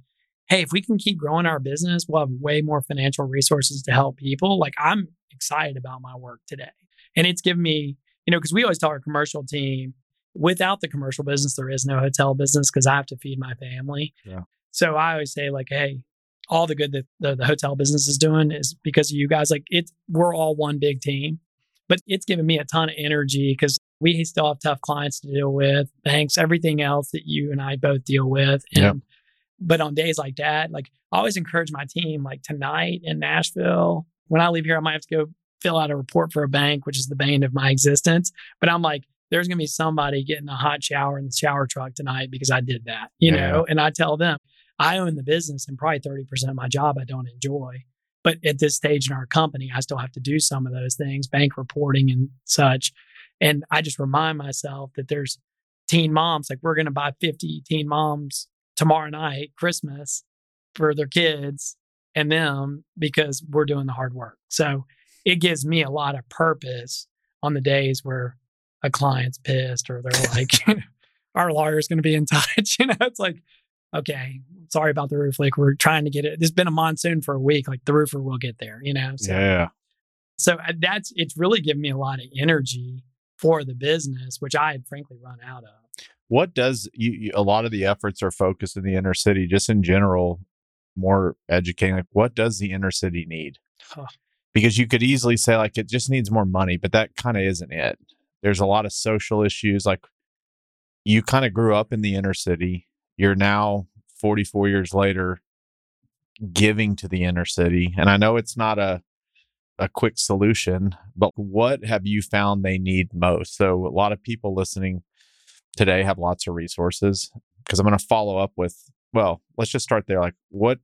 hey, if we can keep growing our business, we'll have way more financial resources to help people. Like I'm excited about my work today. And it's given me, you know, because we always tell our commercial team, without the commercial business, there is no hotel business because I have to feed my family. Yeah. So I always say, like, hey, all the good that the, the hotel business is doing is because of you guys. Like it's we're all one big team. But it's given me a ton of energy because we still have tough clients to deal with, banks, everything else that you and I both deal with. And Yep. but on days like that, like I always encourage my team, like tonight in Nashville, when I leave here, I might have to go fill out a report for a bank, which is the bane of my existence. But I'm like, there's going to be somebody getting a hot shower in the shower truck tonight because I did that, you Yeah. know? And I tell them, I own the business and probably 30% of my job I don't enjoy. But at this stage in our company, I still have to do some of those things, bank reporting and such. And I just remind myself that there's teen moms, like we're going to buy 50 teen moms tomorrow night, Christmas, for their kids and them because we're doing the hard work. So it gives me a lot of purpose on the days where a client's pissed or they're like, our lawyer's going to be in touch. You know, it's like, okay, sorry about the roof leak. We're trying to get it. There's been a monsoon for a week. Like the roofer will get there, you know? So, Yeah. so uh, that's, it's really given me a lot of energy for the business, which I had frankly run out of. what does you, you a lot of the efforts are focused in the inner city just in general more educating like what does the inner city need Huh. because you could easily say like it just needs more money but that kind of isn't it there's a lot of social issues like you kind of grew up in the inner city you're now 44 years later giving to the inner city and i know it's not a a quick solution but what have you found they need most so a lot of people listening today have lots of resources? Because I'm going to follow up with, well, let's just start there. Like, what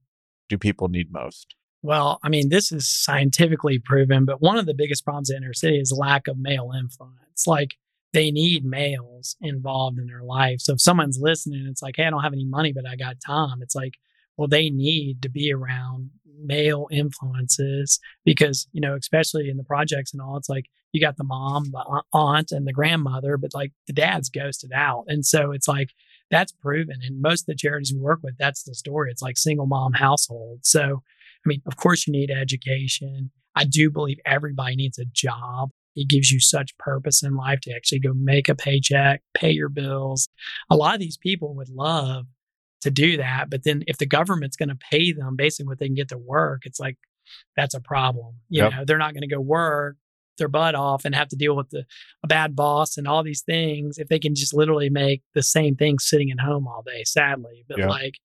do people need most? Well, I mean, this is scientifically proven, but one of the biggest problems in inner city is lack of male influence. Like they need males involved in their life. So if someone's listening, it's like, hey, I don't have any money, but I got time. It's like, well, they need to be around male influences because, you know, especially in the projects and all, it's like you got the mom, the aunt, and the grandmother, but like the dad's ghosted out. And so it's like, that's proven. And most of the charities we work with, that's the story. It's like single mom household. So, I mean, of course, you need education. I do believe everybody needs a job. It gives you such purpose in life to actually go make a paycheck, pay your bills. A lot of these people would love to do that. But then if the government's going to pay them basically what they can get to work, it's like, that's a problem. You yep. know, they're not going to go work their butt off and have to deal with the, a bad boss and all these things if they can just literally make the same thing sitting at home all day, sadly. But yeah. like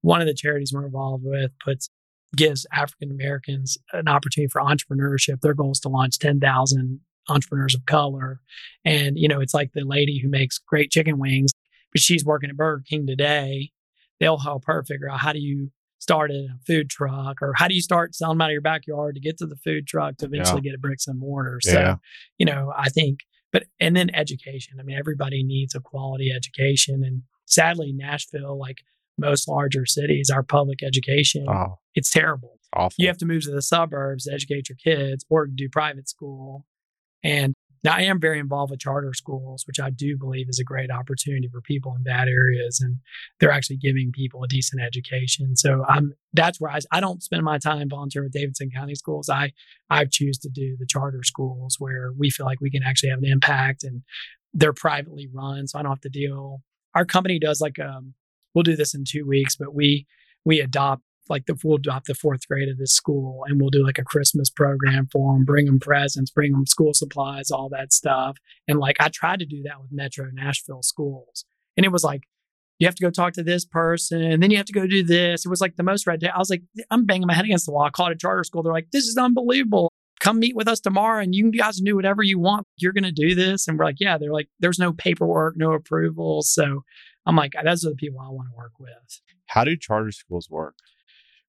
one of the charities we're involved with puts gives African Americans an opportunity for entrepreneurship. Their goal is to launch 10,000 entrepreneurs of color. And, you know, it's like the lady who makes great chicken wings, but she's working at Burger King today. They'll help her figure out how do you start a food truck or how do you start selling out of your backyard to get to the food truck to eventually yeah. get a bricks and mortar. So, yeah. you know, I think, but, and then education. I mean, everybody needs a quality education. And sadly, Nashville, like most larger cities, our public education, oh, it's terrible. Awful. You have to move to the suburbs to educate your kids or do private school. And now I am very involved with charter schools, which I do believe is a great opportunity for people in bad areas, and they're actually giving people a decent education. So I'm that's where I, I don't spend my time volunteering with Davidson County Schools. I I choose to do the charter schools where we feel like we can actually have an impact, and they're privately run, so I don't have to deal. Our company does like um, we'll do this in two weeks, but we we adopt like the we'll drop the fourth grade of this school and we'll do like a Christmas program for them, bring them presents, bring them school supplies, all that stuff. And like I tried to do that with Metro Nashville schools, and it was like you have to go talk to this person, and then you have to go do this. It was like the most red day. I was like, I'm banging my head against the wall. I called a charter school. They're like, this is unbelievable. Come meet with us tomorrow, and you guys do whatever you want. You're going to do this, and we're like, yeah. They're like, there's no paperwork, no approval. So I'm like, those are the people I want to work with. How do charter schools work?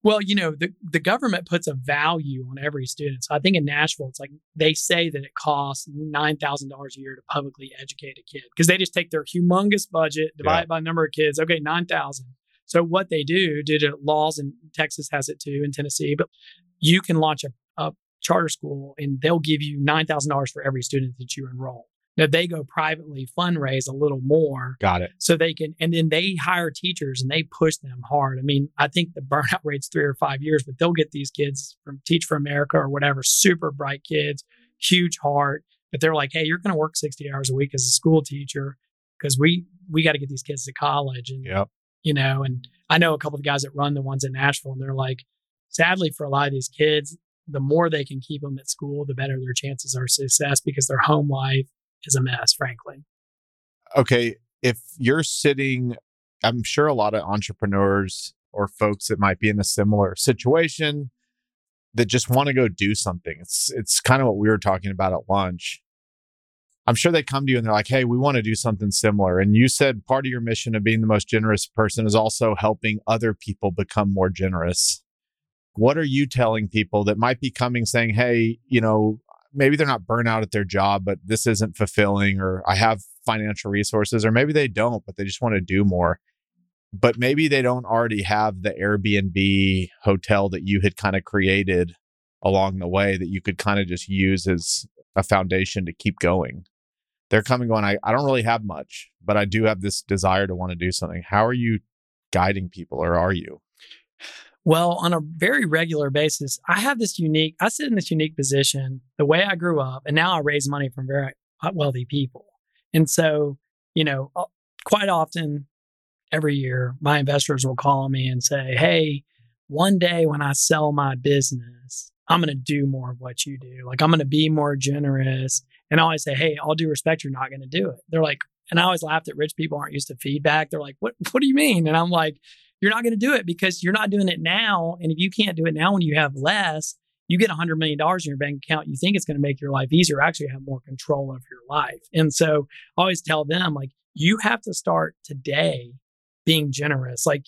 Well, you know, the, the government puts a value on every student. So I think in Nashville, it's like they say that it costs $9,000 a year to publicly educate a kid because they just take their humongous budget, divide yeah. it by number of kids. Okay, 9,000. So what they do, did it, laws in Texas has it too in Tennessee, but you can launch a, a charter school and they'll give you $9,000 for every student that you enroll. They go privately fundraise a little more. Got it. So they can, and then they hire teachers and they push them hard. I mean, I think the burnout rate's three or five years, but they'll get these kids from Teach for America or whatever, super bright kids, huge heart. But they're like, hey, you're going to work 60 hours a week as a school teacher because we we got to get these kids to college. And, yep. you know, and I know a couple of guys that run the ones in Nashville and they're like, sadly for a lot of these kids, the more they can keep them at school, the better their chances are success because their home life is a mess, frankly. Okay. If you're sitting, I'm sure a lot of entrepreneurs or folks that might be in a similar situation that just want to go do something. It's it's kind of what we were talking about at lunch. I'm sure they come to you and they're like, "Hey, we want to do something similar." And you said part of your mission of being the most generous person is also helping other people become more generous. What are you telling people that might be coming saying, "Hey, you know, maybe they're not burnout at their job, but this isn't fulfilling, or I have financial resources, or maybe they don't, but they just want to do more. But maybe they don't already have the Airbnb hotel that you had kind of created along the way that you could kind of just use as a foundation to keep going. They're coming going, I, I don't really have much, but I do have this desire to want to do something. How are you guiding people, or are you? Well, on a very regular basis, I have this unique, I sit in this unique position the way I grew up, and now I raise money from very wealthy people. And so, you know, uh, quite often every year, my investors will call me and say, Hey, one day when I sell my business, I'm going to do more of what you do. Like, I'm going to be more generous. And I always say, Hey, all due respect, you're not going to do it. They're like, and I always laugh that rich people aren't used to feedback. They're like, What, what do you mean? And I'm like, you're not going to do it because you're not doing it now. And if you can't do it now when you have less, you get $100 million in your bank account. You think it's going to make your life easier, actually have more control of your life. And so I always tell them, like, you have to start today being generous. Like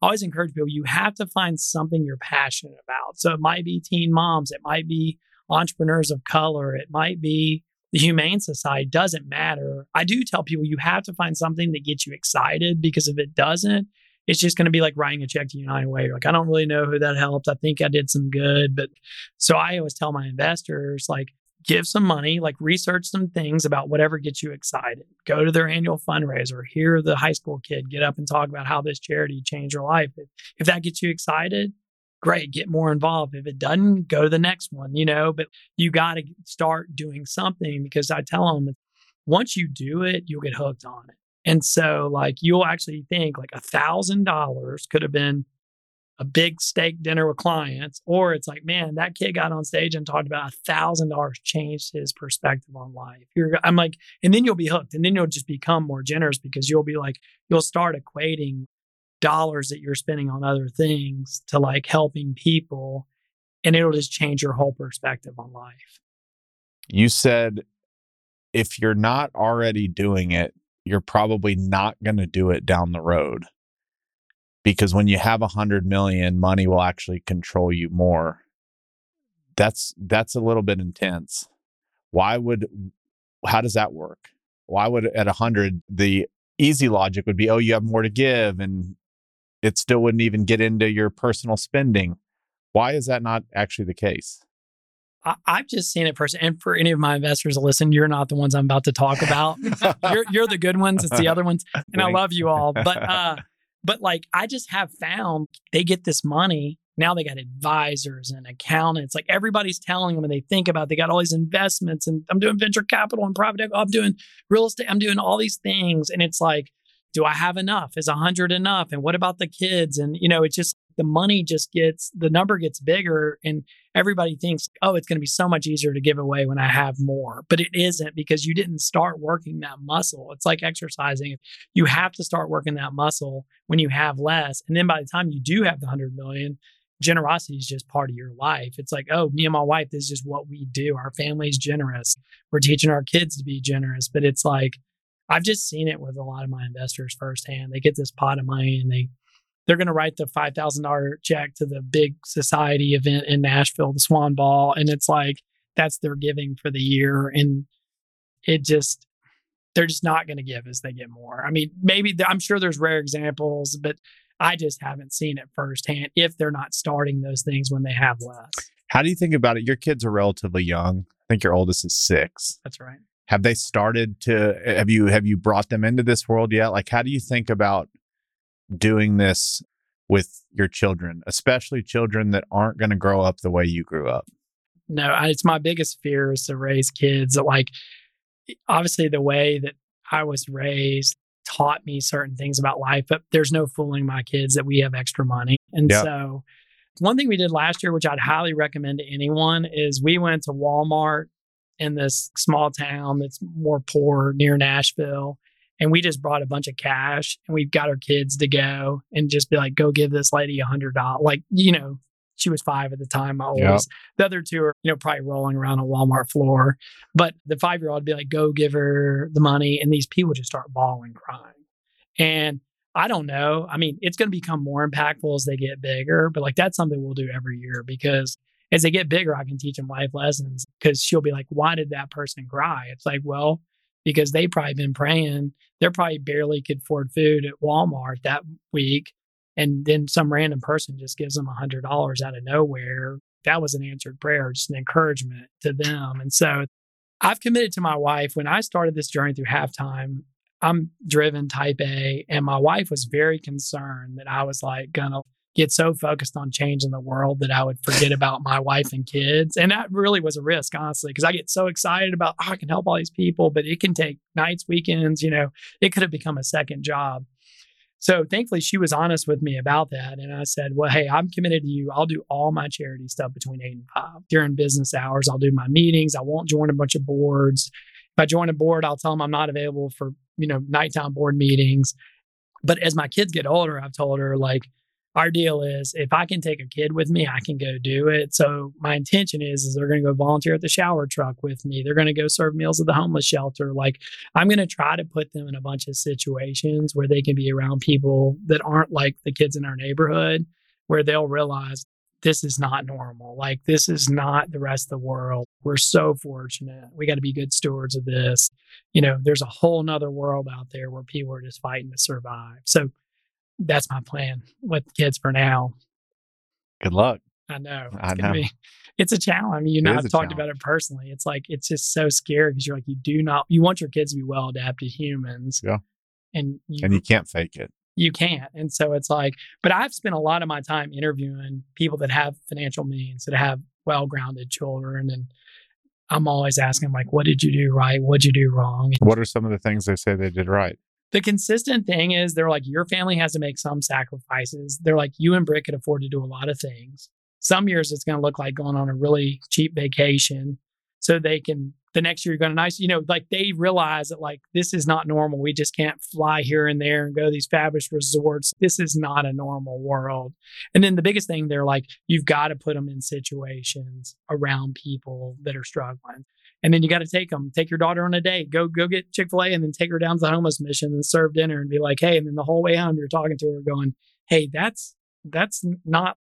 I always encourage people, you have to find something you're passionate about. So it might be teen moms, it might be entrepreneurs of color, it might be the Humane Society, doesn't matter. I do tell people you have to find something that gets you excited because if it doesn't, it's just going to be like writing a check to United Way. Like, I don't really know who that helped. I think I did some good. But so I always tell my investors, like, give some money, like research some things about whatever gets you excited. Go to their annual fundraiser, hear the high school kid get up and talk about how this charity changed your life. If, if that gets you excited, great, get more involved. If it doesn't, go to the next one, you know, but you got to start doing something because I tell them once you do it, you'll get hooked on it. And so, like, you'll actually think like a thousand dollars could have been a big steak dinner with clients, or it's like, man, that kid got on stage and talked about a thousand dollars changed his perspective on life. You're, I'm like, and then you'll be hooked, and then you'll just become more generous because you'll be like, you'll start equating dollars that you're spending on other things to like helping people, and it'll just change your whole perspective on life. You said if you're not already doing it, you're probably not going to do it down the road. Because when you have a hundred million money will actually control you more. That's that's a little bit intense. Why would how does that work? Why would at a hundred the easy logic would be oh you have more to give and it still wouldn't even get into your personal spending. Why is that not actually the case I, have just seen it first. And for any of my investors to listen, you're not the ones I'm about to talk about. you're, you're the good ones. It's the other ones. And I love you all. But, uh, but like, I just have found they get this money. Now they got advisors and accountants. Like everybody's telling them when they think about it, they got all these investments and I'm doing venture capital and private equity. I'm doing real estate. I'm doing all these things. And it's like, do I have enough? Is a hundred enough? And what about the kids? And, you know, it's just the money just gets the number gets bigger and everybody thinks oh it's going to be so much easier to give away when i have more. But it isn't because you didn't start working that muscle. It's like exercising. You have to start working that muscle when you have less and then by the time you do have the 100 million generosity is just part of your life. It's like oh me and my wife this is just what we do. Our family's generous. We're teaching our kids to be generous. But it's like I've just seen it with a lot of my investors firsthand. They get this pot of money and they they're going to write the $5,000 check to the big society event in Nashville, the Swan Ball. And it's like, that's their giving for the year. And it just, they're just not going to give as they get more. I mean, maybe I'm sure there's rare examples, but I just haven't seen it firsthand if they're not starting those things when they have less. How do you think about it? Your kids are relatively young. I think your oldest is six. That's right. Have they started to have you have you brought them into this world yet? Like how do you think about doing this with your children, especially children that aren't going to grow up the way you grew up? No, it's my biggest fear is to raise kids that like obviously the way that I was raised taught me certain things about life, but there's no fooling my kids that we have extra money. And yep. so one thing we did last year, which I'd highly recommend to anyone, is we went to Walmart in this small town that's more poor near Nashville and we just brought a bunch of cash and we've got our kids to go and just be like, go give this lady a hundred dollars. Like, you know, she was five at the time. My oldest. Yep. The other two are, you know, probably rolling around a Walmart floor. But the five year old would be like, go give her the money. And these people just start bawling, crying. And I don't know. I mean, it's going to become more impactful as they get bigger, but like that's something we'll do every year because as they get bigger, I can teach them life lessons because she'll be like, why did that person cry? It's like, well, because they probably been praying. They're probably barely could afford food at Walmart that week. And then some random person just gives them a hundred dollars out of nowhere. That was an answered prayer, just an encouragement to them. And so I've committed to my wife when I started this journey through halftime. I'm driven type A, and my wife was very concerned that I was like gonna get so focused on changing the world that I would forget about my wife and kids. And that really was a risk, honestly, because I get so excited about, oh, I can help all these people, but it can take nights, weekends, you know, it could have become a second job. So thankfully, she was honest with me about that. And I said, well, hey, I'm committed to you. I'll do all my charity stuff between eight and five during business hours. I'll do my meetings. I won't join a bunch of boards. If I join a board, I'll tell them I'm not available for, you know, nighttime board meetings. But as my kids get older, I've told her, like, our deal is if I can take a kid with me, I can go do it. So my intention is, is they're going to go volunteer at the shower truck with me. They're going to go serve meals at the homeless shelter. Like I'm going to try to put them in a bunch of situations where they can be around people that aren't like the kids in our neighborhood, where they'll realize this is not normal. Like this is not the rest of the world. We're so fortunate. We got to be good stewards of this. You know, there's a whole nother world out there where people are just fighting to survive. So that's my plan with kids for now. Good luck. I know. I know. Be, it's a challenge. I mean, you know, I've talked about it personally. It's like it's just so scary because you're like, you do not you want your kids to be well adapted humans. Yeah. And you, And you can't fake it. you can't. And so it's like, but I've spent a lot of my time interviewing people that have financial means, that have well grounded children. And I'm always asking, like, what did you do right? What'd you do wrong? What are some of the things they say they did right? The consistent thing is they're like, your family has to make some sacrifices. They're like, you and Britt could afford to do a lot of things. Some years it's going to look like going on a really cheap vacation so they can the next year you're going to nice, you know, like they realize that like this is not normal. We just can't fly here and there and go to these fabulous resorts. This is not a normal world. And then the biggest thing, they're like, you've got to put them in situations around people that are struggling. And then you got to take them, take your daughter on a date, go go get Chick Fil A, and then take her down to the homeless mission and serve dinner and be like, hey. And then the whole way home, you're talking to her, going, hey, that's that's not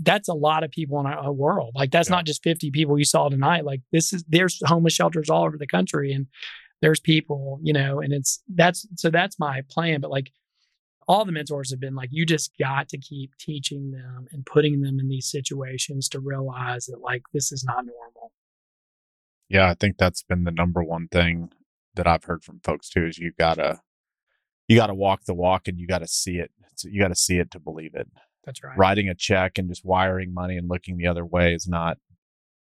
that's a lot of people in our world. Like that's Yeah. not just 50 people you saw tonight. Like this is there's homeless shelters all over the country and there's people, you know, and it's that's so that's my plan. But like all the mentors have been like, you just got to keep teaching them and putting them in these situations to realize that like this is not normal. Yeah, I think that's been the number one thing that I've heard from folks too is you gotta you gotta walk the walk and you gotta see it. You gotta see it to believe it. That's right. Writing a check and just wiring money and looking the other way is not,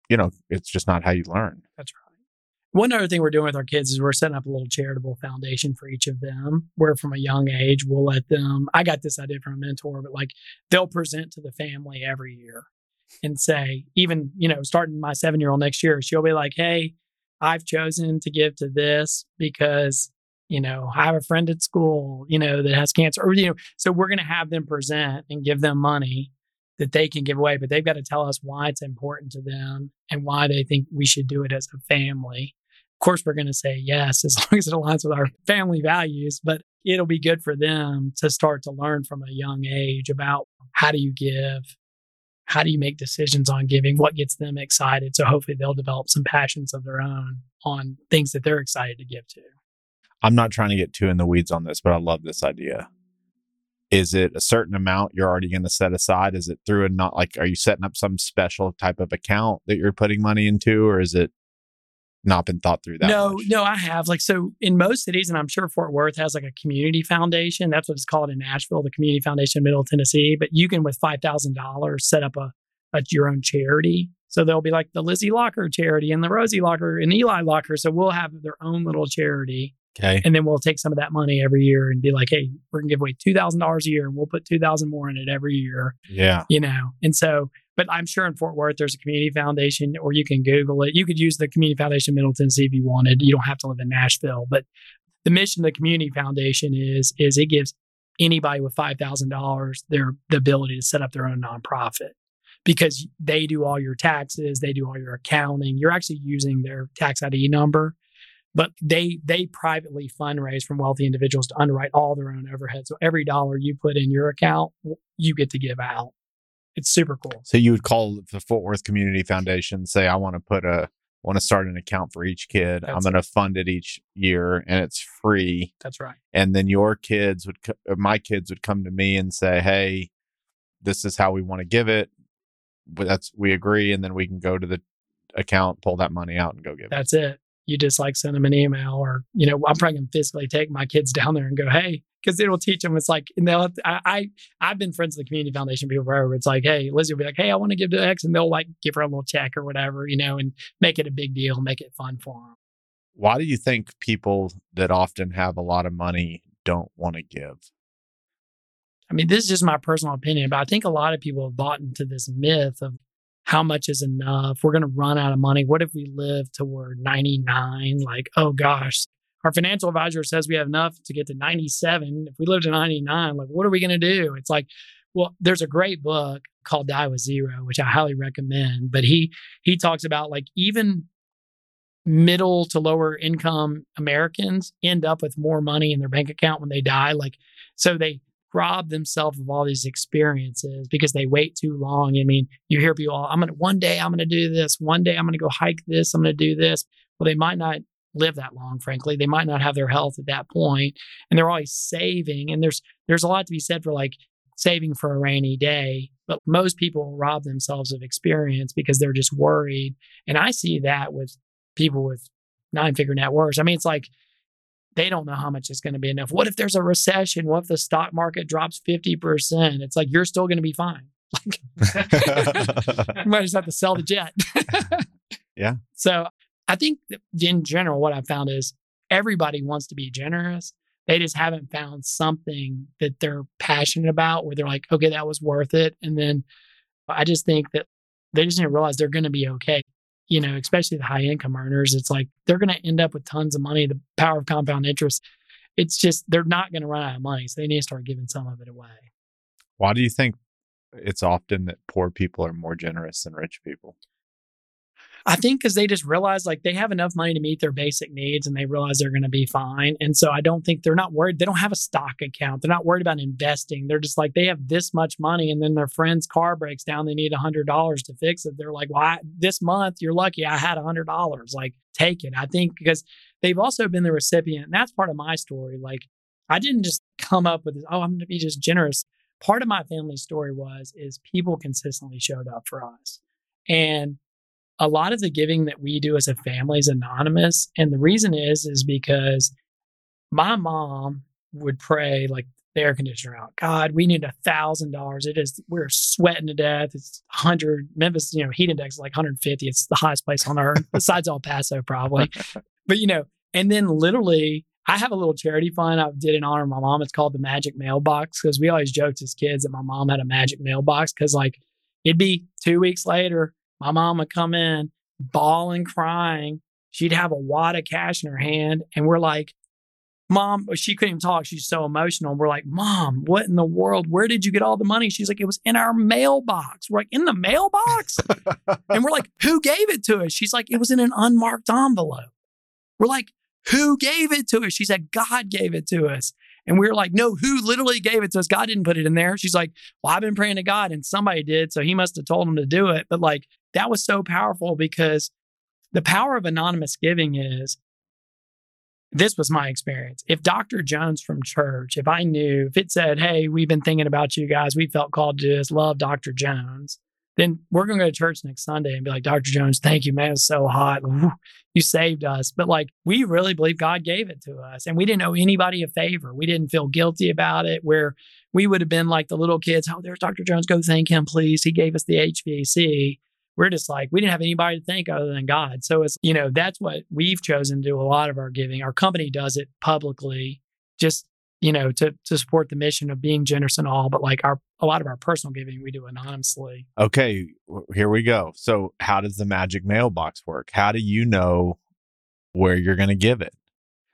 you know, it's just not how you learn. That's right. One other thing we're doing with our kids is we're setting up a little charitable foundation for each of them, where from a young age we'll let them. I got this idea from a mentor, but like they'll present to the family every year and say, even you know, starting my seven year old next year, she'll be like, "Hey, I've chosen to give to this because you know I have a friend at school, you know, that has cancer, or you know, so we're going to have them present and give them money." That they can give away, but they've got to tell us why it's important to them and why they think we should do it as a family of course we're going to say yes as long as it aligns with our family values but it'll be good for them to start to learn from a young age about how do you give how do you make decisions on giving what gets them excited so hopefully they'll develop some passions of their own on things that they're excited to give to I'm not trying to get too in the weeds on this, but I love this idea. Is it a certain amount you're already going to set aside? Is it through a not like, are you setting up some special type of account that you're putting money into, or is it not been thought through that? no much? no i have like so in most cities and i'm sure fort worth has like a community foundation that's what it's called in nashville the community foundation in middle tennessee but you can with $5000 set up a, a your own charity so they'll be like the lizzie Lacher charity and the rosie Lacher and eli Lacher so we'll have their own little charity Okay. and then we'll take some of that money every year and be like hey we're going to give away $2000 a year and we'll put 2000 more in it every year Yeah. you know and so but i'm sure in fort worth there's a community foundation or you can google it you could use the community foundation middle tennessee if you wanted you don't have to live in nashville but the mission of the community foundation is is it gives anybody with $5000 their the ability to set up their own nonprofit because they do all your taxes they do all your accounting you're actually using their tax id number but they they privately fundraise from wealthy individuals to underwrite all their own overhead so every dollar you put in your account you get to give out it's super cool So you would call the Fort Worth Community Foundation, say, I want to put a, want to start an account for each kid. I'm That's going to fund it each year and it's free. that's right And then your kids would, my kids would come to me and say, Hey, this is how we want to give it. But that's, we agree. And then we can go to the account, pull that money out and go give it. that's it you just like send them an email or you know i'm probably going to physically take my kids down there and go hey because it'll teach them it's like and they'll have to- I, I i've been friends with the community foundation people forever it's like hey lizzie will be like hey i want to give to x and they'll like give her a little check or whatever you know and make it a big deal make it fun for them Why do you think people that often have a lot of money don't want to give? I mean, this is just my personal opinion, but I think a lot of people have bought into this myth of how much is enough. We're going to run out of money. What if we live to we're 99? Like, oh gosh, our financial advisor says we have enough to get to 97. If we live to 99, like, what are we going to do? It's like Well, there's a great book called Die with Zero, which I highly recommend. But he he talks about like even middle to lower income Americans end up with more money in their bank account when they die. Like so they rob themselves of all these experiences because they wait too long. I mean, you hear people, all, I'm gonna one day I'm gonna do this, one day I'm gonna go hike this, I'm gonna do this. Well, they might not live that long, frankly. They might not have their health at that point, and they're always saving. And there's there's a lot to be said for like saving for a rainy day. But most people rob themselves of experience because they're just worried. And I see that with people with nine figure net worths. I mean, it's like they don't know how much it's going to be enough. What if there's a recession? What if the stock market drops 50%? It's like you're still going to be fine. Like, you might just have to sell the jet. Yeah. So I think in general, what I found is everybody wants to be generous. They just haven't found something that they're passionate about where they're like, okay, that was worth it. And then I just think that they just didn't realize they're going to be okay. You know, especially the high income earners, it's like they're going to end up with tons of money. The power of compound interest, it's just they're not going to run out of money. So they need to start giving some of it away. Why do you think it's often that poor people are more generous than rich people? I think because they just realize like they have enough money to meet their basic needs and they realize they're going to be fine. And so I don't think they're not worried. They don't have a stock account. They're not worried about investing. They're just like they have this much money and then their friend's car breaks down. They need a hundred dollars to fix it. They're like, well, I, this month you're lucky I had a hundred dollars. Like take it. I think because they've also been the recipient. And that's part of my story. Like I didn't just come up with this, oh, I'm going to be just generous. Part of my family story was is people consistently showed up for us. And a lot of the giving that we do as a family is anonymous. And the reason is, is because my mom would pray like the air conditioner out. God, we need a thousand dollars. It is we're sweating to death. It's hundred Memphis, you know, heat index is like 150. It's the highest place on earth, besides El Paso, probably. but you know, and then literally I have a little charity fund I did in honor of my mom. It's called the Magic Mailbox because we always joked as kids that my mom had a magic mailbox because like it'd be two weeks later, my mom would come in bawling, crying. She'd have a wad of cash in her hand. And we're like, Mom, she couldn't even talk. She's so emotional. We're like, Mom, what in the world? Where did you get all the money? She's like, It was in our mailbox. We're like, In the mailbox? and we're like, Who gave it to us? She's like, It was in an unmarked envelope. We're like, Who gave it to us? She said, God gave it to us. And we were like, no, who literally gave it to us? God didn't put it in there. She's like, well, I've been praying to God and somebody did. So he must have told him to do it. But like, that was so powerful because the power of anonymous giving is this was my experience. If Dr. Jones from church, if I knew, if it said, hey, we've been thinking about you guys, we felt called to this, love Dr. Jones, then we're going to go to church next Sunday and be like, Dr. Jones, thank you, man. It's so hot. You saved us. But like, we really believe God gave it to us and we didn't owe anybody a favor. We didn't feel guilty about it, where we would have been like the little kids, oh, there's Dr. Jones. Go thank him, please. He gave us the HVAC we're just like we didn't have anybody to thank other than god. So it's you know that's what we've chosen to do a lot of our giving. Our company does it publicly just you know to to support the mission of being generous and all but like our a lot of our personal giving we do anonymously. Okay here we go. So how does the magic mailbox work? How do you know where you're going to give it?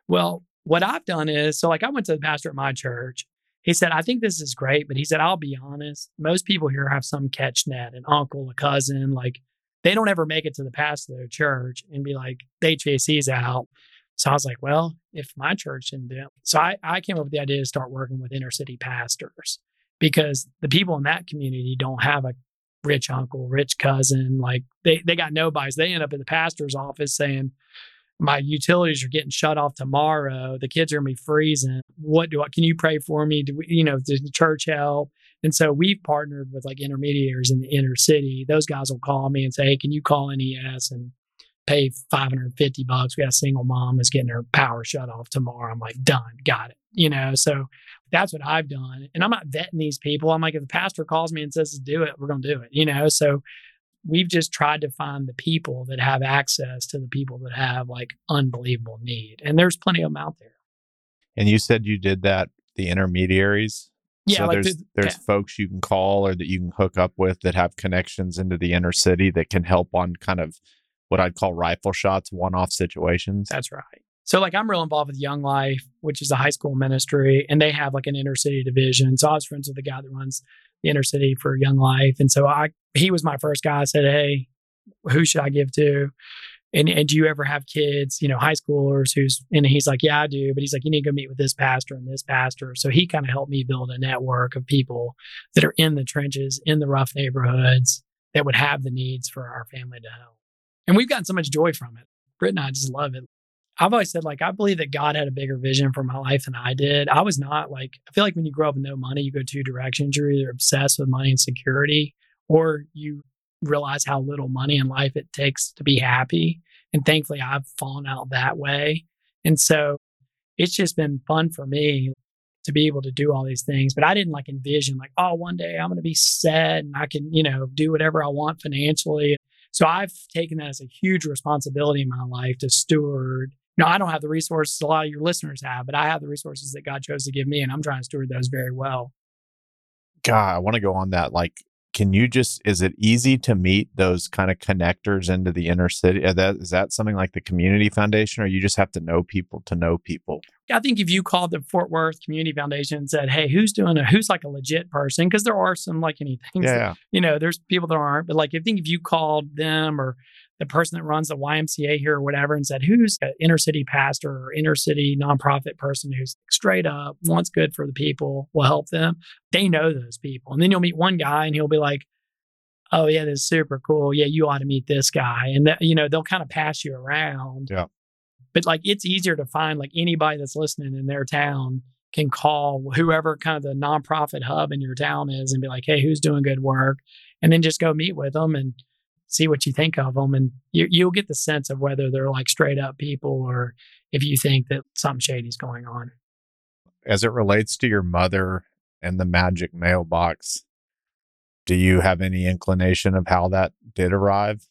Well what i've done is so like i went to the pastor at my church he said, I think this is great, but he said, I'll be honest. Most people here have some catch net, an uncle, a cousin, like they don't ever make it to the pastor of their church and be like, the HVAC's out. So I was like, well, if my church didn't do it. So I, I came up with the idea to start working with inner city pastors because the people in that community don't have a rich uncle, rich cousin. Like they, they got nobodies. They end up in the pastor's office saying, my utilities are getting shut off tomorrow. The kids are gonna be freezing. What do I can you pray for me? Do we, you know, does the church help? And so we've partnered with like intermediaries in the inner city. Those guys will call me and say, Hey, can you call NES and pay 550 bucks? We got a single mom that's getting her power shut off tomorrow. I'm like, done, got it. You know, so that's what I've done. And I'm not vetting these people. I'm like, if the pastor calls me and says to do it, we're gonna do it, you know. So we've just tried to find the people that have access to the people that have like unbelievable need. And there's plenty of them out there. And you said you did that, the intermediaries? Yeah, so like there's the- there's yeah. folks you can call or that you can hook up with that have connections into the inner city that can help on kind of what I'd call rifle shots, one off situations. That's right. So like I'm real involved with Young Life, which is a high school ministry, and they have like an inner city division. So I was friends with the guy that runs the inner city for Young Life. And so I he was my first guy. I said, Hey, who should I give to? And, and do you ever have kids, you know, high schoolers who's, and he's like, yeah, I do. But he's like, you need to go meet with this pastor and this pastor. So he kind of helped me build a network of people that are in the trenches, in the rough neighborhoods that would have the needs for our family to help. And we've gotten so much joy from it. Britt and I just love it. I've always said, like, I believe that God had a bigger vision for my life than I did. I was not like, I feel like when you grow up with no money, you go two directions. You're either obsessed with money and security, or you realize how little money in life it takes to be happy. And thankfully, I've fallen out that way. And so it's just been fun for me to be able to do all these things. But I didn't like envision, like, oh, one day I'm going to be set and I can, you know, do whatever I want financially. So I've taken that as a huge responsibility in my life to steward know, I don't have the resources a lot of your listeners have, but I have the resources that God chose to give me, and I'm trying to steward those very well. God, I want to go on that. Like, can you just is it easy to meet those kind of connectors into the inner city is that is that something like the community foundation or you just have to know people to know people i think if you called the fort worth community foundation and said hey who's doing a who's like a legit person because there are some like anything yeah, that, you know there's people that aren't but like i think if you called them or the person that runs the YMCA here or whatever and said, who's an inner city pastor or inner city nonprofit person who's straight up wants good for the people, will help them. They know those people. And then you'll meet one guy and he'll be like, oh, yeah, this is super cool. Yeah, you ought to meet this guy. And, that, you know, they'll kind of pass you around. Yeah. But like it's easier to find like anybody that's listening in their town can call whoever kind of the nonprofit hub in your town is and be like, hey, who's doing good work? And then just go meet with them and see what you think of them, and you, you'll get the sense of whether they're like straight up people or if you think that something shady is going on. As it relates to your mother and the magic mailbox, do you have any inclination of how that did arrive?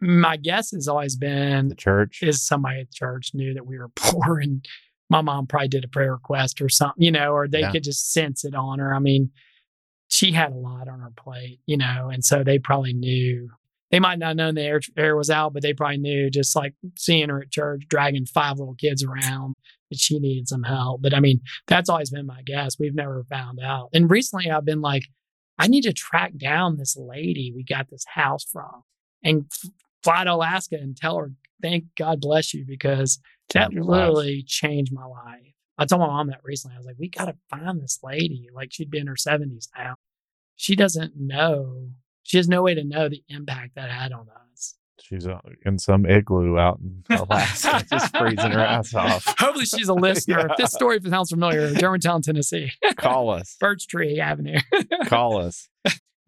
My guess has always been the church is somebody at church knew that we were poor and my mom probably did a prayer request or something, you know, or they yeah. could just sense it on her. I mean, she had a lot on her plate, you know, and so they probably knew. They might not know the air, air was out, but they probably knew just like seeing her at church, dragging five little kids around, that she needed some help. But I mean, that's always been my guess. We've never found out. And recently I've been like, I need to track down this lady we got this house from and fly to Alaska and tell her, thank God bless you, because that literally changed my life. I told my mom that recently. I was like, we got to find this lady. Like she'd be in her 70s now. She doesn't know. She has no way to know the impact that had on us. She's uh, in some igloo out in Alaska, just freezing her ass off. Hopefully, she's a listener. yeah. If this story sounds familiar, Germantown, Tennessee. Call us. Birch Tree Avenue. Call us.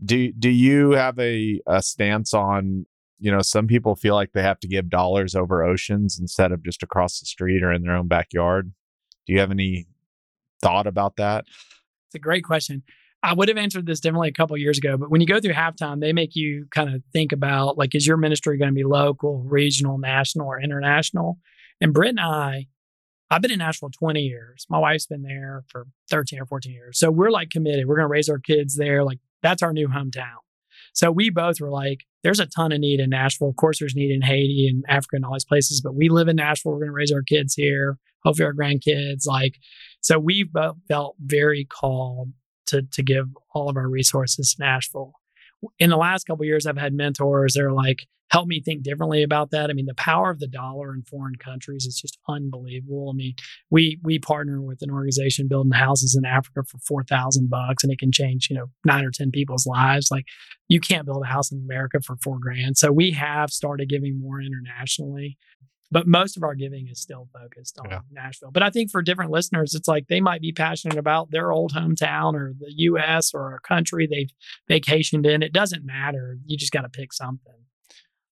Do Do you have a, a stance on you know, some people feel like they have to give dollars over oceans instead of just across the street or in their own backyard. Do you have any thought about that? It's a great question. I would have answered this differently a couple years ago, but when you go through halftime, they make you kind of think about like, is your ministry going to be local, regional, national, or international? And Britt and I, I've been in Nashville 20 years. My wife's been there for 13 or 14 years. So we're like committed. We're going to raise our kids there. Like, that's our new hometown. So we both were like, there's a ton of need in Nashville. Of course, there's need in Haiti and Africa and all these places, but we live in Nashville. We're going to raise our kids here, hopefully our grandkids. Like, so we've felt very called to to give all of our resources to Nashville. In the last couple years, I've had mentors that are like, help me think differently about that. I mean, the power of the dollar in foreign countries is just unbelievable. I mean, we we partner with an organization building houses in Africa for four thousand bucks, and it can change you know nine or ten people's lives. Like you can't build a house in America for four grand. So we have started giving more internationally. But most of our giving is still focused on yeah. Nashville. But I think for different listeners, it's like they might be passionate about their old hometown or the US or a country they've vacationed in. It doesn't matter. You just got to pick something.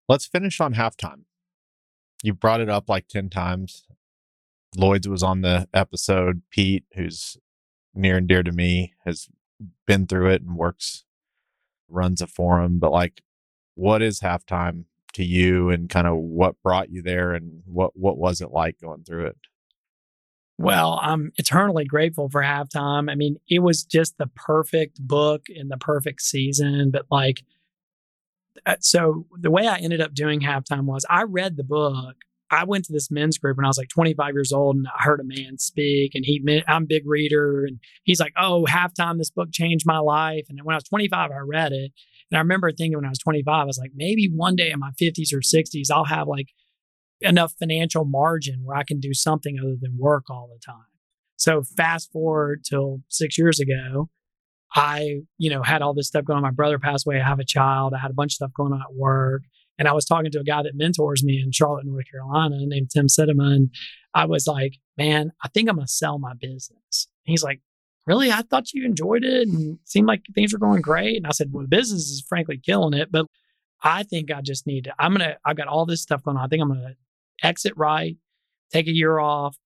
Let's finish on halftime. You brought it up like 10 times. Lloyd's was on the episode. Pete, who's near and dear to me, has been through it and works, runs a forum. But like, what is halftime to you and kind of what brought you there and what, what was it like going through it? Well, I'm eternally grateful for halftime. I mean, it was just the perfect book in the perfect season, but like, uh, so the way I ended up doing halftime was I read the book I went to this men's group when I was like 25 years old and I heard a man speak and he, I'm a big reader and he's like, oh, halftime, this book changed my life. And when I was 25, I read it. And I remember thinking when I was 25, I was like, maybe one day in my 50s or 60s, I'll have like enough financial margin where I can do something other than work all the time. So fast forward till six years ago, I, you know, had all this stuff going on. My brother passed away. I have a child. I had a bunch of stuff going on at work. And I was talking to a guy that mentors me in Charlotte, North Carolina, named Tim. And I was like, man, I think I'm going to sell my business. He's like, really? I thought you enjoyed it and seemed like things were going great. And I said, well, business is frankly killing it. But I think I just need to, I'm going to, I've got all this stuff going on. I think I'm going to exit right, take a year off,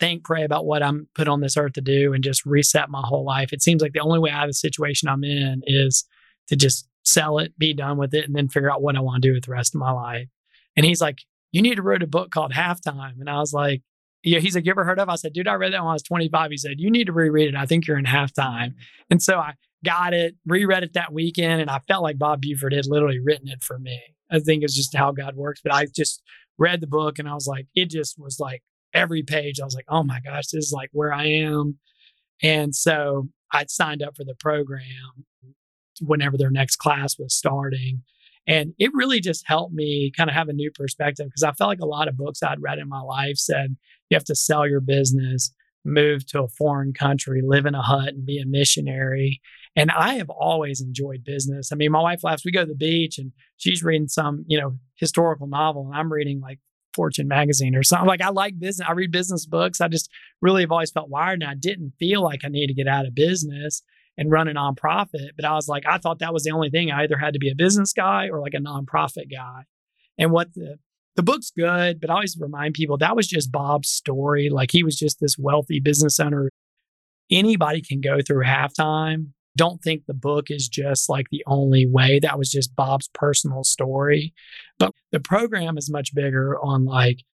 think, pray about what I'm put on this earth to do and just reset my whole life. It seems like the only way out of the situation I'm in is to just sell it, be done with it, and then figure out what I want to do with the rest of my life. And he's like, You need to write a book called Halftime. And I was like, yeah, he's like, You ever heard of? I said, Dude, I read that when I was 25. He said, You need to reread it. I think you're in halftime. And so I got it, reread it that weekend, and I felt like Bob Buford had literally written it for me. I think it's just how God works. But I just read the book and I was like, it just was like every page. I was like, oh my gosh, this is like where I am. And so I signed up for the program whenever their next class was starting. And it really just helped me kind of have a new perspective because I felt like a lot of books I'd read in my life said you have to sell your business, move to a foreign country, live in a hut, and be a missionary. And I have always enjoyed business. I mean, my wife laughs. We go to the beach and she's reading some, you know, historical novel, and I'm reading like Fortune magazine or something. Like I like business. I read business books. I just really have always felt wired and I didn't feel like I needed to get out of business and run a nonprofit. But I was like, I thought that was the only thing. I either had to be a business guy or like a nonprofit guy. And what the the book's good, but I always remind people that was just Bob's story. Like he was just this wealthy business owner. Anybody can go through halftime. Don't think the book is just like the only way. That was just Bob's personal story. But the program is much bigger on like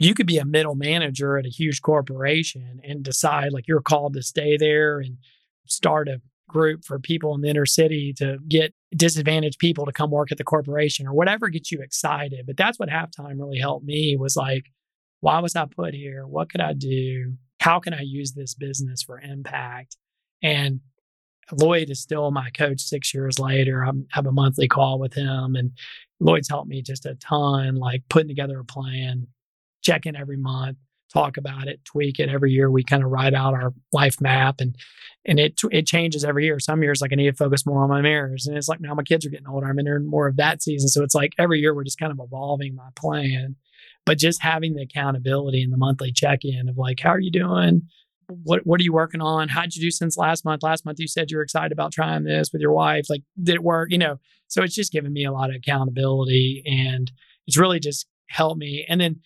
you could be a middle manager at a huge corporation and decide like you're called to stay there and start a group for people in the inner city to get disadvantaged people to come work at the corporation or whatever gets you excited. But that's what halftime really helped me was like, why was I put here? What could I do? How can I use this business for impact? And Lloyd is still my coach six years later. I have a monthly call with him, and Lloyd's helped me just a ton, like putting together a plan, check in every month, talk about it, tweak it every year. We kind of write out our life map and and it it changes every year. Some years like I need to focus more on my mirrors. And it's like now my kids are getting older. I'm entering more of that season. So it's like every year we're just kind of evolving my plan. But just having the accountability and the monthly check-in of like, how are you doing? What what are you working on? How'd you do since last month? Last month you said you were excited about trying this with your wife. Like, did it work? You know, so it's just given me a lot of accountability and it's really just helped me. And then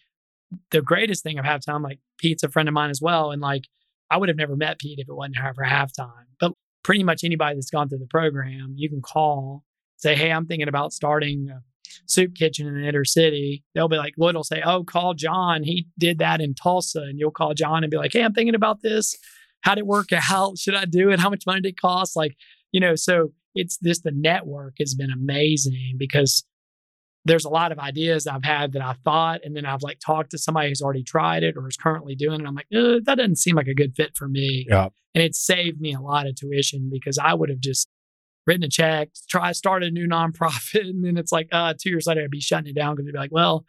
the greatest thing of halftime, like Pete's a friend of mine as well. And like, I would have never met Pete if it wasn't for halftime. But pretty much anybody that's gone through the program, you can call, say, Hey, I'm thinking about starting a soup kitchen in the inner city. They'll be like, Lloyd will say, Oh, call John. He did that in Tulsa. And you'll call John and be like, Hey, I'm thinking about this. How did it work out? Should I do it? How much money did it cost? Like, you know, so it's this, the network has been amazing because there's a lot of ideas I've had that I thought, and then I've like talked to somebody who's already tried it or is currently doing it. I'm like, that doesn't seem like a good fit for me. Yeah. And it saved me a lot of tuition because I would have just written a check, try start a new nonprofit, and then it's like, uh, two years later I'd be shutting it down because it'd be like, well,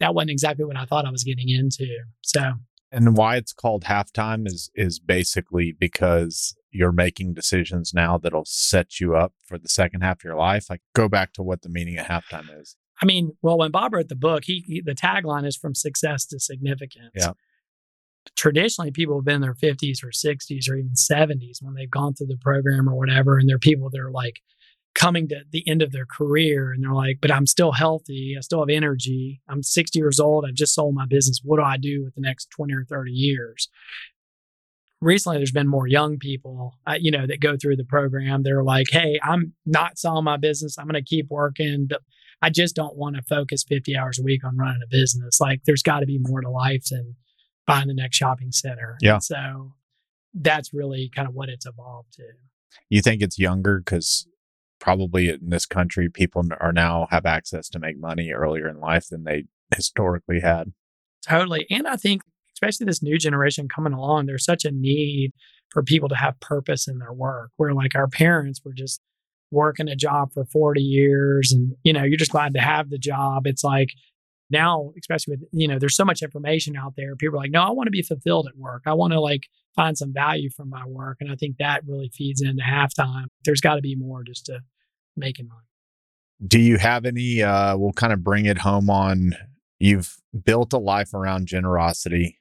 that wasn't exactly what I thought I was getting into. So and why it's called halftime is is basically because you're making decisions now that'll set you up for the second half of your life. Like go back to what the meaning of halftime is. I mean, well, when Bob wrote the book, he, he the tagline is from success to significance. Yeah. Traditionally, people have been in their 50s or 60s or even 70s when they've gone through the program or whatever, and they're people that are like coming to the end of their career and they're like, but I'm still healthy. I still have energy. I'm 60 years old. I've just sold my business. What do I do with the next 20 or 30 years? Recently, there's been more young people, uh, you know, that go through the program. They're like, hey, I'm not selling my business. I'm going to keep working, but I just don't want to focus 50 hours a week on running a business. Like there's got to be more to life than buying the next shopping center. Yeah. And so that's really kind of what it's evolved to. You think it's younger because probably in this country, people are now have access to make money earlier in life than they historically had. Totally. And I think, especially this new generation coming along, there's such a need for people to have purpose in their work where like our parents were just working a job for 40 years and, you know, you're just glad to have the job. It's like, now, especially with, you know, there's so much information out there. People are like, no, I want to be fulfilled at work. I want to like find some value from my work. And I think that really feeds into halftime. There's got to be more just to making money. Do you have any, uh, we'll kind of bring it home on you've built a life around generosity.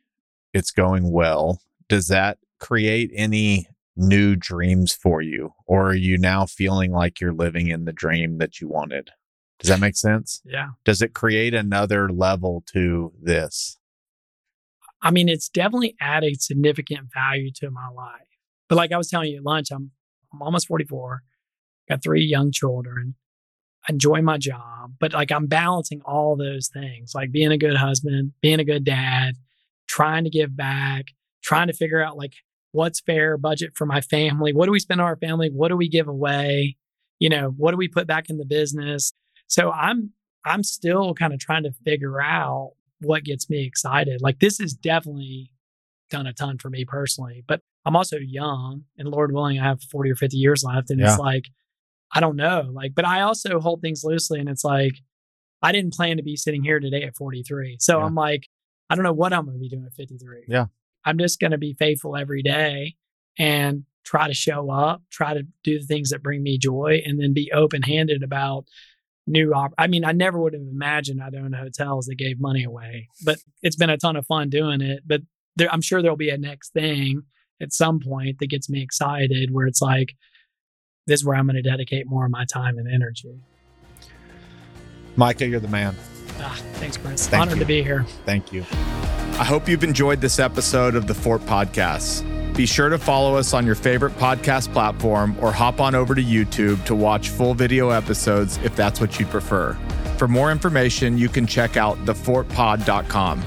It's going well. Does that create any new dreams for you? Or are you now feeling like you're living in the dream that you wanted? Does that make sense? Yeah. Does it create another level to this? I mean, it's definitely added significant value to my life. But like I was telling you at lunch, I'm I'm almost 44, got three young children, enjoy my job, but like I'm balancing all those things, like being a good husband, being a good dad, trying to give back, trying to figure out like what's fair budget for my family, what do we spend on our family, what do we give away, you know, what do we put back in the business? So I'm I'm still kind of trying to figure out what gets me excited. Like this has definitely done a ton for me personally, but I'm also young and Lord willing, I have 40 or 50 years left. And yeah. it's like, I don't know. Like, but I also hold things loosely and it's like, I didn't plan to be sitting here today at 43. So yeah. I'm like, I don't know what I'm going to be doing at 53. Yeah. I'm just going to be faithful every day and try to show up, try to do the things that bring me joy, and then be open handed about new op- I mean, I never would have imagined I'd own hotels that gave money away, but it's been a ton of fun doing it. But there, I'm sure there'll be a next thing at some point that gets me excited where it's like, this is where I'm going to dedicate more of my time and energy. Micah, you're the man. Ah, thanks, Chris. Thank Honored you. to be here. Thank you. I hope you've enjoyed this episode of the Fort Podcast. Be sure to follow us on your favorite podcast platform or hop on over to YouTube to watch full video episodes if that's what you prefer. For more information, you can check out thefortpod.com.